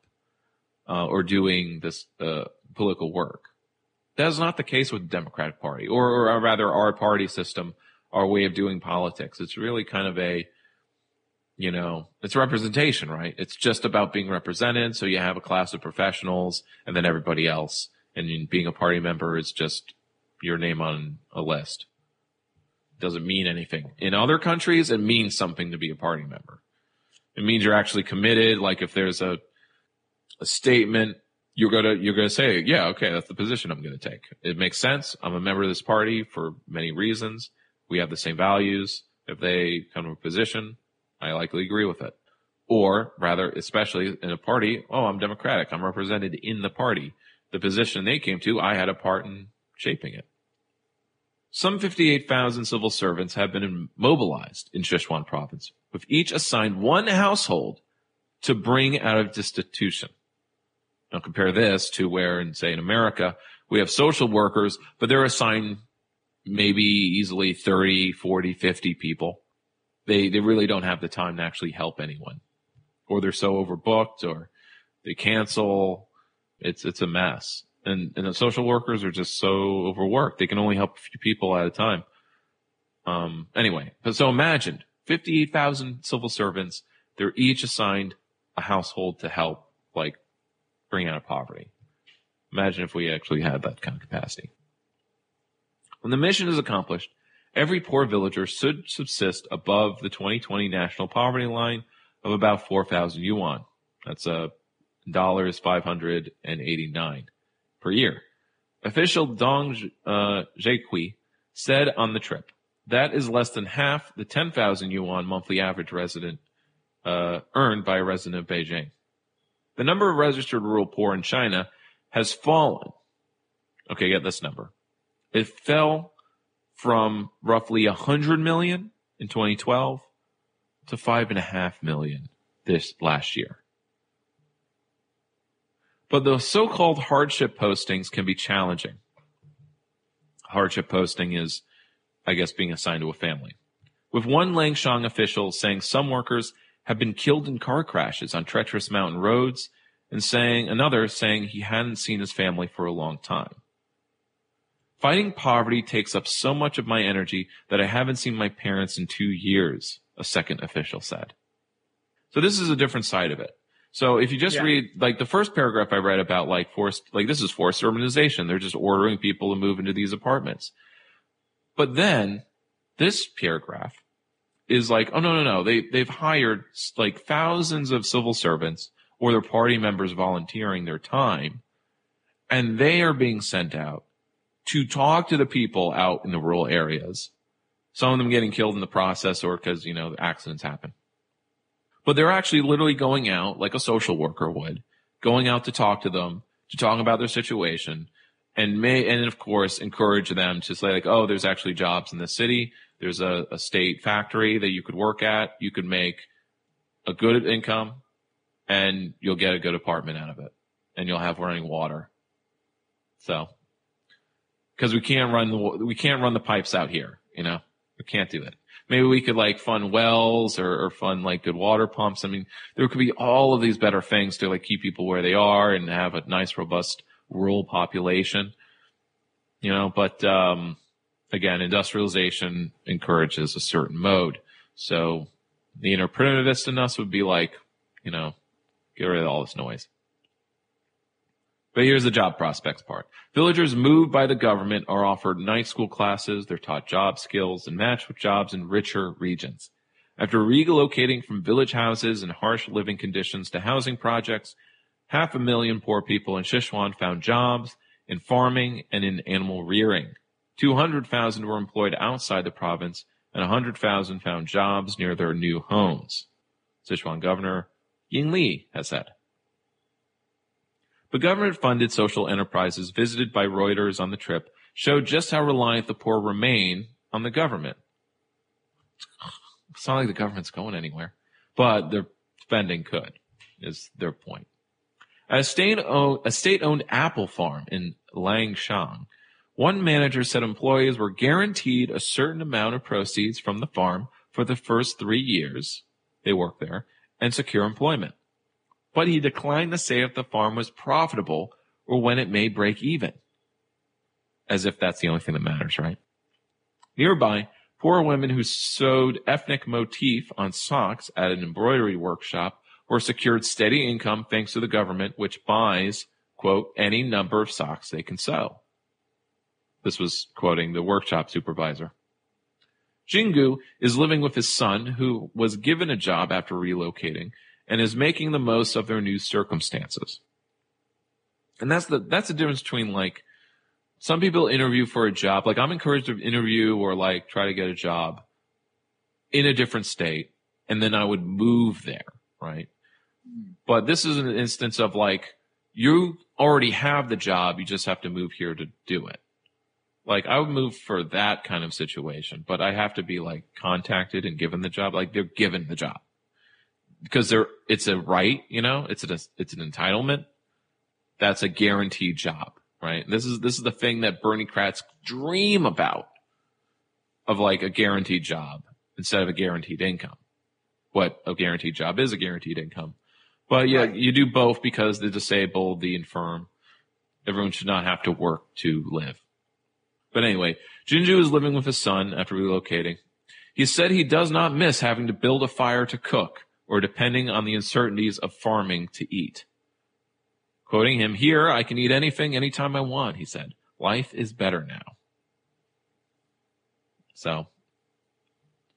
uh, or doing this uh, political work. That is not the case with the Democratic Party, or, or rather, our party system, our way of doing politics. It's really kind of a, you know, it's representation, right? It's just about being represented. So you have a class of professionals, and then everybody else. And being a party member is just your name on a list doesn't mean anything. In other countries, it means something to be a party member. It means you're actually committed. Like if there's a a statement, you're gonna you're gonna say, yeah, okay, that's the position I'm gonna take. It makes sense. I'm a member of this party for many reasons. We have the same values. If they come to a position, I likely agree with it. Or rather, especially in a party, oh, I'm Democratic. I'm represented in the party. The position they came to, I had a part in shaping it. Some 58,000 civil servants have been mobilized in Sichuan province, with each assigned one household to bring out of destitution. Now compare this to where in, say, in America, we have social workers, but they're assigned maybe easily 30, 40, 50 people. They, they really don't have the time to actually help anyone. Or they're so overbooked or They cancel. It's it's a mess. And and the social workers are just so overworked. They can only help a few people at a time. Um anyway, so imagine 58,000 civil servants, they're each assigned a household to help like bring out of poverty. Imagine if we actually had that kind of capacity. When the mission is accomplished, every poor villager should subsist above the 2020 national poverty line of about 4,000 yuan. That's a dollars 589 per year. Official Dong uh, said on the trip, that is less than half the 10,000 yuan monthly average resident uh, earned by a resident of Beijing. The number of registered rural poor in China has fallen. Okay, get this number. It fell from roughly 100 million in 2012 to five and a half million this last year. But the so-called hardship postings can be challenging. Hardship posting is, I guess, being assigned to a family. With one Langshang official saying some workers have been killed in car crashes on treacherous mountain roads and saying another saying he hadn't seen his family for a long time. Fighting poverty takes up so much of my energy that I haven't seen my parents in two years, a second official said. So this is a different side of it. So if you just Yeah. read like the first paragraph I read about like forced, like this is forced urbanization. They're just ordering people to move into these apartments. But then this paragraph is like, oh no, no, no. They, they've hired like thousands of civil servants or their party members volunteering their time and they are being sent out to talk to the people out in the rural areas. Some of them getting killed in the process or because, you know, accidents happen. But they're actually literally going out like a social worker would, going out to talk to them, to talk about their situation and may, and of course encourage them to say like, oh, there's actually jobs in the city. There's a, a state factory that you could work at. You could make a good income and you'll get a good apartment out of it and you'll have running water. So, cause we can't run the, we can't run the pipes out here, you know, we can't do it. Maybe we could like fund wells or, or fund like good water pumps. I mean, there could be all of these better things to like keep people where they are and have a nice, robust rural population, you know, but, um, again, industrialization encourages a certain mode. So the inner primitivist in us would be like, you know, get rid of all this noise. But here's the job prospects part. Villagers moved by the government are offered night school classes. They're taught job skills and matched with jobs in richer regions. After relocating from village houses and harsh living conditions to housing projects, half a million poor people in Sichuan found jobs in farming and in animal rearing. 200,000 were employed outside the province and 100,000 found jobs near their new homes. Sichuan Governor Ying Li has said. But government-funded social enterprises visited by Reuters on the trip showed just how reliant the poor remain on the government. It's not like the government's going anywhere, but their spending could, is their point. A state-owned, apple farm in Langshan, one manager said employees were guaranteed a certain amount of proceeds from the farm for the first three years they worked there and secure employment. But he declined to say if the farm was profitable or when it may break even. As if that's the only thing that matters, right? Nearby, poor women who sewed ethnic motif on socks at an embroidery workshop were secured steady income thanks to the government, which buys, quote, any number of socks they can sew. This was quoting the workshop supervisor. Jingu is living with his son, who was given a job after relocating, and is making the most of their new circumstances. And that's the that's the difference between like some people interview for a job. Like I'm encouraged to interview or like try to get a job in a different state, and then I would move there, right? But this is an instance of like you already have the job, you just have to move here to do it. Like I would move for that kind of situation, but I have to be like contacted and given the job. Like they're given the job because they're it's a right, you know, it's a it's an entitlement. That's a guaranteed job, right? This is this is the thing that Berniecrats dream about of like a guaranteed job instead of a guaranteed income. What a guaranteed job is a guaranteed income, But yeah, you do both because the disabled, the infirm, everyone should not have to work to live. But anyway, Jinju is living with his son after relocating. He said he does not miss having to build a fire to cook or depending on the uncertainties of farming to eat. Quoting him, here I can eat anything anytime I want, he said. Life is better now. So,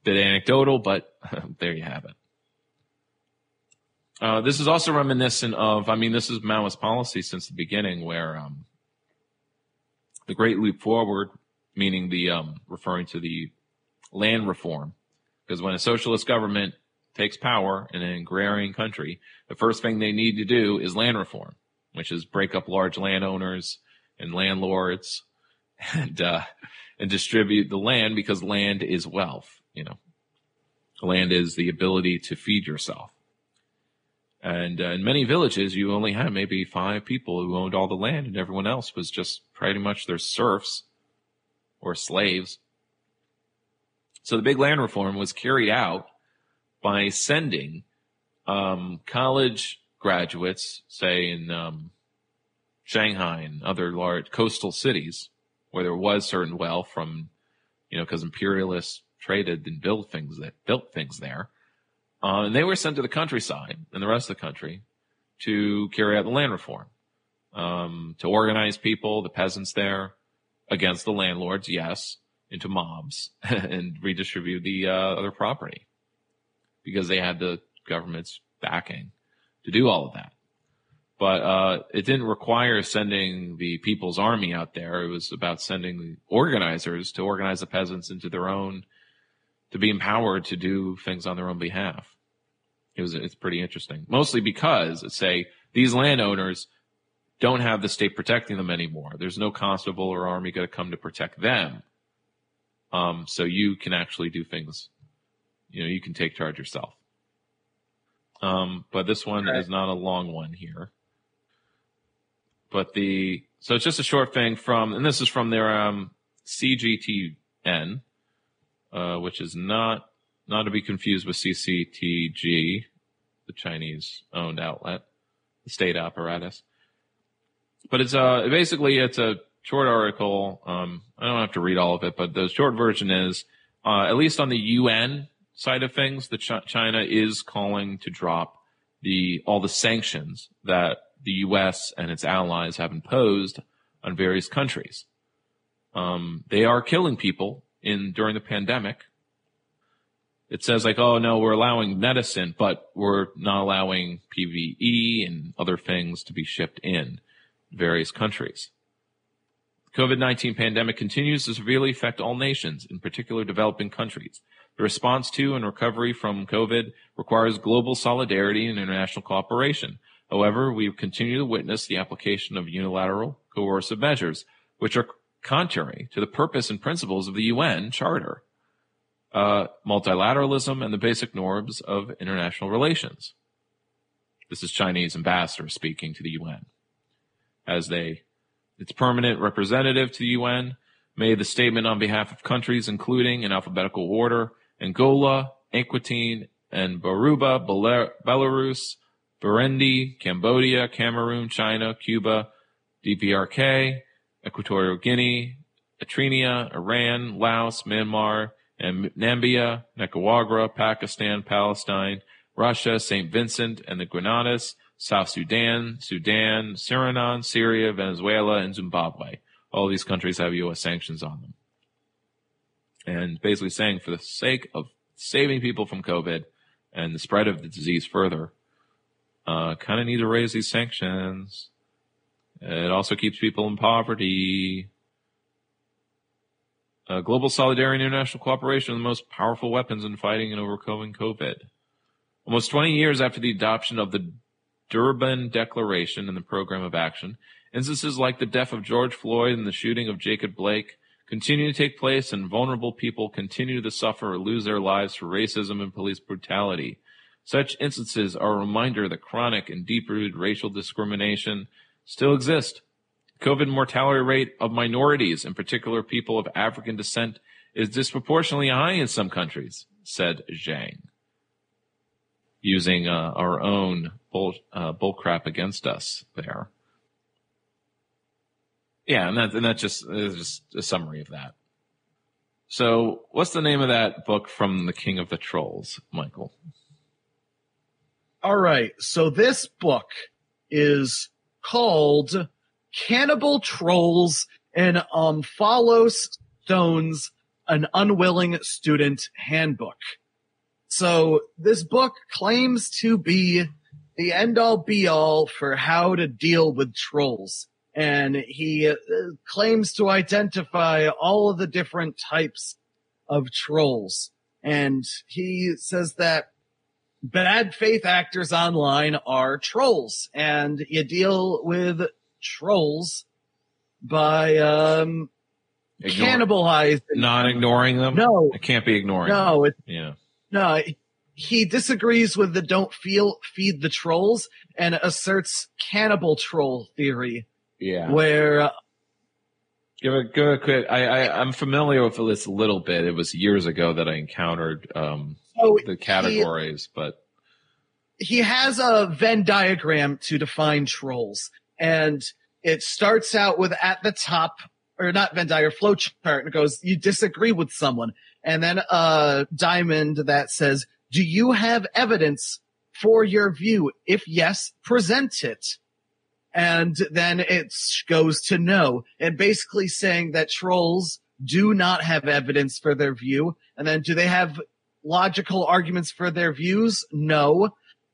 bit anecdotal, but there you have it. Uh, this is also reminiscent of, I mean, this is Maoist policy since the beginning, where um, the Great Leap Forward, meaning the um, referring to the land reform, because when a socialist government takes power in an agrarian country, the first thing they need to do is land reform, which is break up large landowners and landlords and uh, and distribute the land because land is wealth. You know, land is the ability to feed yourself. And uh, in many villages, you only had maybe five people who owned all the land, and everyone else was just pretty much their serfs or slaves. So the big land reform was carried out by sending um, college graduates, say in um, Shanghai and other large coastal cities, where there was certain wealth from, you know, because imperialists traded and built things that built things there uh, and they were sent to the countryside and the rest of the country to carry out the land reform, um, to organize people, the peasants there, against the landlords, yes, into mobs and redistribute the uh, other property because they had the government's backing to do all of that. But uh, it didn't require sending the people's army out there. It was about sending the organizers to organize the peasants into their own to be empowered to do things on their own behalf. It was it's pretty interesting, mostly because say these landowners don't have the state protecting them anymore. There's no constable or army going to come to protect them. Um, so you can actually do things. You know, you can take charge yourself. Um, but this one is not a long one here. But the so it's just a short thing from, and this is from their um, CGTN, uh, which is not not to be confused with CCTG, the Chinese owned outlet, the state apparatus. But it's uh basically it's a short article. Um, I don't have to read all of it, but the short version is uh, at least on the UN side of things, Ch- China is calling to drop the all the sanctions that the U.S. and its allies have imposed on various countries. Um, they are killing people in during the pandemic. It says like, oh no, we're allowing medicine, but we're not allowing PPE and other things to be shipped in various countries. The COVID-19 pandemic continues to severely affect all nations, in particular developing countries. The response to and recovery from COVID requires global solidarity and international cooperation. However, we continue to witness the application of unilateral coercive measures, which are contrary to the purpose and principles of the UN Charter, uh, multilateralism, and the basic norms of international relations. This is Chinese ambassador speaking to the UN as they, its permanent representative to the UN, made the statement on behalf of countries including in alphabetical order Angola, Equatine, and Barbuda, Belarus, Burundi, Cambodia, Cameroon, China, Cuba, DPRK, Equatorial Guinea, Eritrea, Iran, Laos, Myanmar, and Namibia, Nicaragua, Pakistan, Palestine, Russia, St. Vincent and the Grenadines, South Sudan, Sudan, Suriname, Syria, Venezuela, and Zimbabwe. All these countries have U.S. sanctions on them. And basically saying for the sake of saving people from COVID and the spread of the disease further, uh, kind of need to raise these sanctions. It also keeps people in poverty. Uh, global solidarity and international cooperation are the most powerful weapons in fighting and overcoming COVID. Almost 20 years after the adoption of the Durban Declaration and the Program of Action, instances like the death of George Floyd and the shooting of Jacob Blake continue to take place and vulnerable people continue to suffer or lose their lives for racism and police brutality. Such instances are a reminder that chronic and deep-rooted racial discrimination still exist. COVID mortality rate of minorities, in particular people of African descent, is disproportionately high in some countries, said Zhang. Using uh, our own bull uh, bull crap against us there. Yeah, and that and that just is just a summary of that. So, what's the name of that book from the King of the Trolls, Michael? All right. So this book is called Cannibal Trolls and follows Stone's An Unwilling Student Handbook. So this book claims to be the end all be all for how to deal with trolls. And he uh, claims to identify all of the different types of trolls. And he says that bad faith actors online are trolls and you deal with trolls by um Ignore- cannibalizing Not ignoring them. No. it can't be ignoring. No, it, yeah. no, he disagrees with the don't feel feed the trolls and asserts cannibal troll theory Yeah. where uh, Give a give a quick. I, I I'm familiar with this a little bit. It was years ago that I encountered um So the he- categories, but he has a Venn diagram to define trolls, and it starts out with at the top, or not Venn diagram, flow chart, and it goes, you disagree with someone, and then a diamond that says, do you have evidence for your view? If yes, present it. And then it goes to no, and basically saying that trolls do not have evidence for their view. And then do they have logical arguments for their views? No.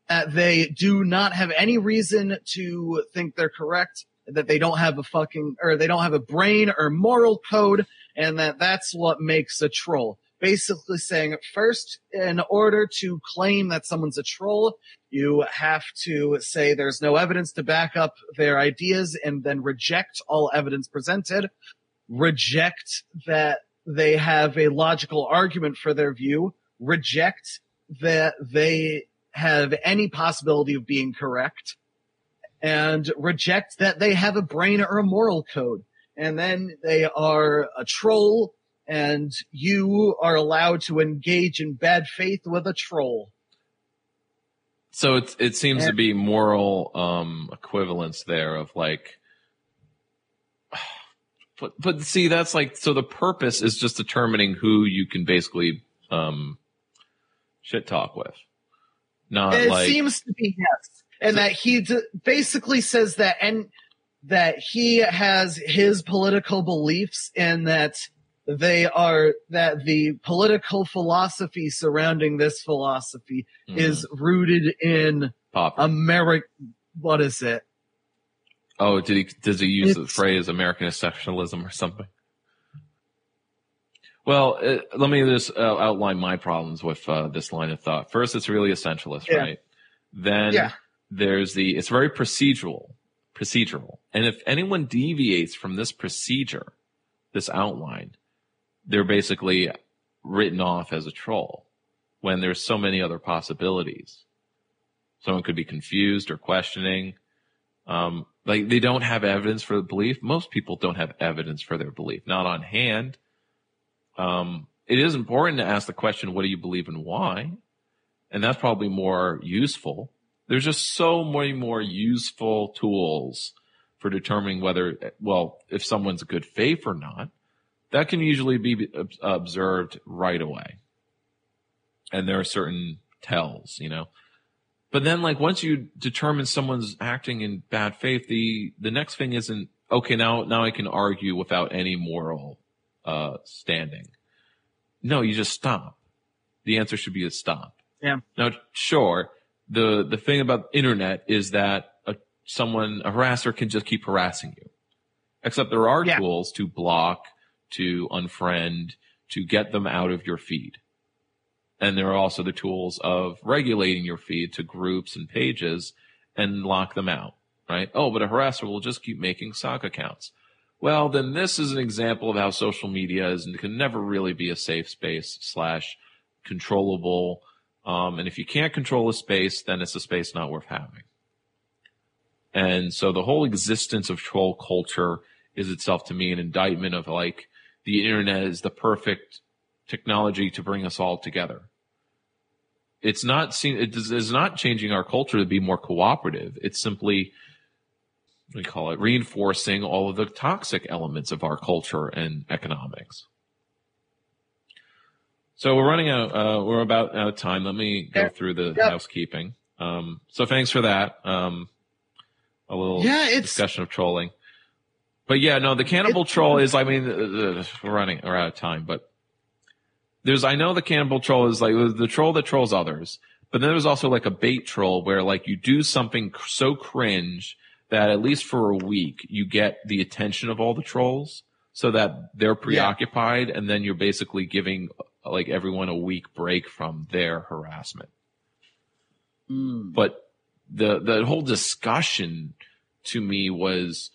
Uh, they do not have any reason to think they're correct, that they don't have a fucking, or they don't have a brain or moral code, and that that's what makes a troll. Basically saying, first, in order to claim that someone's a troll, you have to say there's no evidence to back up their ideas and then reject all evidence presented, reject that they have a logical argument for their view, reject that they have any possibility of being correct, and reject that they have a brain or a moral code. And then they are a troll, and you are allowed to engage in bad faith with a troll. so it it seems to be moral um equivalence there of like. But but see that's like so the purpose is just determining who you can basically um shit talk with, not it like seems to be yes, and that he d- basically says that and that he has his political beliefs and that they are that the political philosophy surrounding this philosophy Mhm. is rooted in Popper. American. What is it? Oh, did he? Does he use the phrase American exceptionalism or something? Well, uh, let me just uh, outline my problems with uh, this line of thought. First, it's really essentialist, Yeah. right? Then Yeah. there's the. It's very procedural, procedural, and if anyone deviates from this procedure, this outline, they're basically written off as a troll. When there's so many other possibilities, someone could be confused or questioning. Um, like they don't have evidence for the belief. Most people don't have evidence for their belief, not on hand. Um, it is important to ask the question, what do you believe and why? And that's probably more useful. There's just so many more useful tools for determining whether, well, if someone's a good faith or not. That can usually be observed right away. And there are certain tells, you know. But then, like, once you determine someone's acting in bad faith, the the next thing isn't okay. Now, now I can argue without any moral uh, standing. No, you just stop. The answer should be a stop. Yeah. Now, sure, the the thing about internet is that a, someone a harasser can just keep harassing you. Except there are tools to block, to unfriend, to get them out of your feed. And there are also the tools of regulating your feed to groups and pages and lock them out, right? Oh, but a harasser will just keep making sock accounts. Well, then this is an example of how social media is and can never really be a safe space slash controllable. Um, and if you can't control a space, then it's a space not worth having. And so the whole existence of troll culture is itself to me an indictment of like the internet is the perfect technology to bring us all together. it's not seen it is, not changing our culture to be more cooperative. It's simply we call it reinforcing all of the toxic elements of our culture and economics. So we're running out. Uh, we're about out of time. Let me go through the Yep. housekeeping. Um, so thanks for that. Um, a little Yeah, it's- discussion of trolling. But yeah, no, the cannibal troll is. I mean, uh, uh, we're running. We're out of time, but there's. I know the cannibal troll is like the troll that trolls others, but then there's also like a bait troll where like you do something so cringe that at least for a week you get the attention of all the trolls, so that they're preoccupied, and then you're basically giving uh, like everyone a week break from their harassment. But the the whole discussion to me was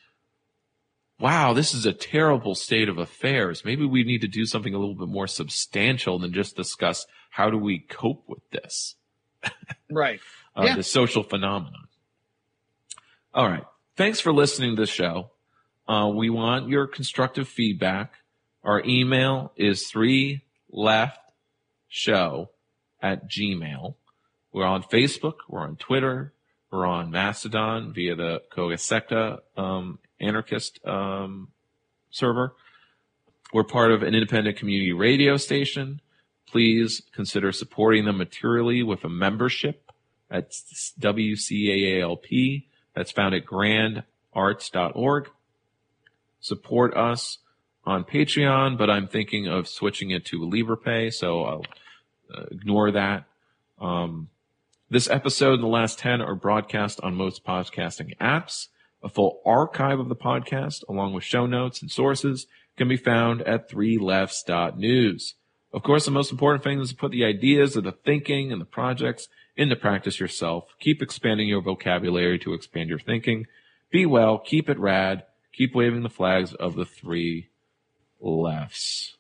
wow, this is a terrible state of affairs. Maybe we need to do something a little bit more substantial than just discuss how do we cope with this, Right. uh, Yeah. the social phenomenon. All right. Thanks for listening to the show. Uh, we want your constructive feedback. Our email is three left show at gmail. We're on Facebook. We're on Twitter. We're on Mastodon via the Koga Secta um, anarchist um, server. We're part of an independent community radio station. Please consider supporting them materially with a membership at WCAALP. That's found at grandarts.org. Support us on Patreon, but I'm thinking of switching it to Liberapay, so I'll uh, ignore that. Um, this episode and the last 10 are broadcast on most podcasting apps. A full archive of the podcast, along with show notes and sources, can be found at 3lefts.news. Of course, the most important thing is to put the ideas of the thinking and the projects into practice yourself. Keep expanding your vocabulary to expand your thinking. Be well, keep it rad, keep waving the flags of the three lefts.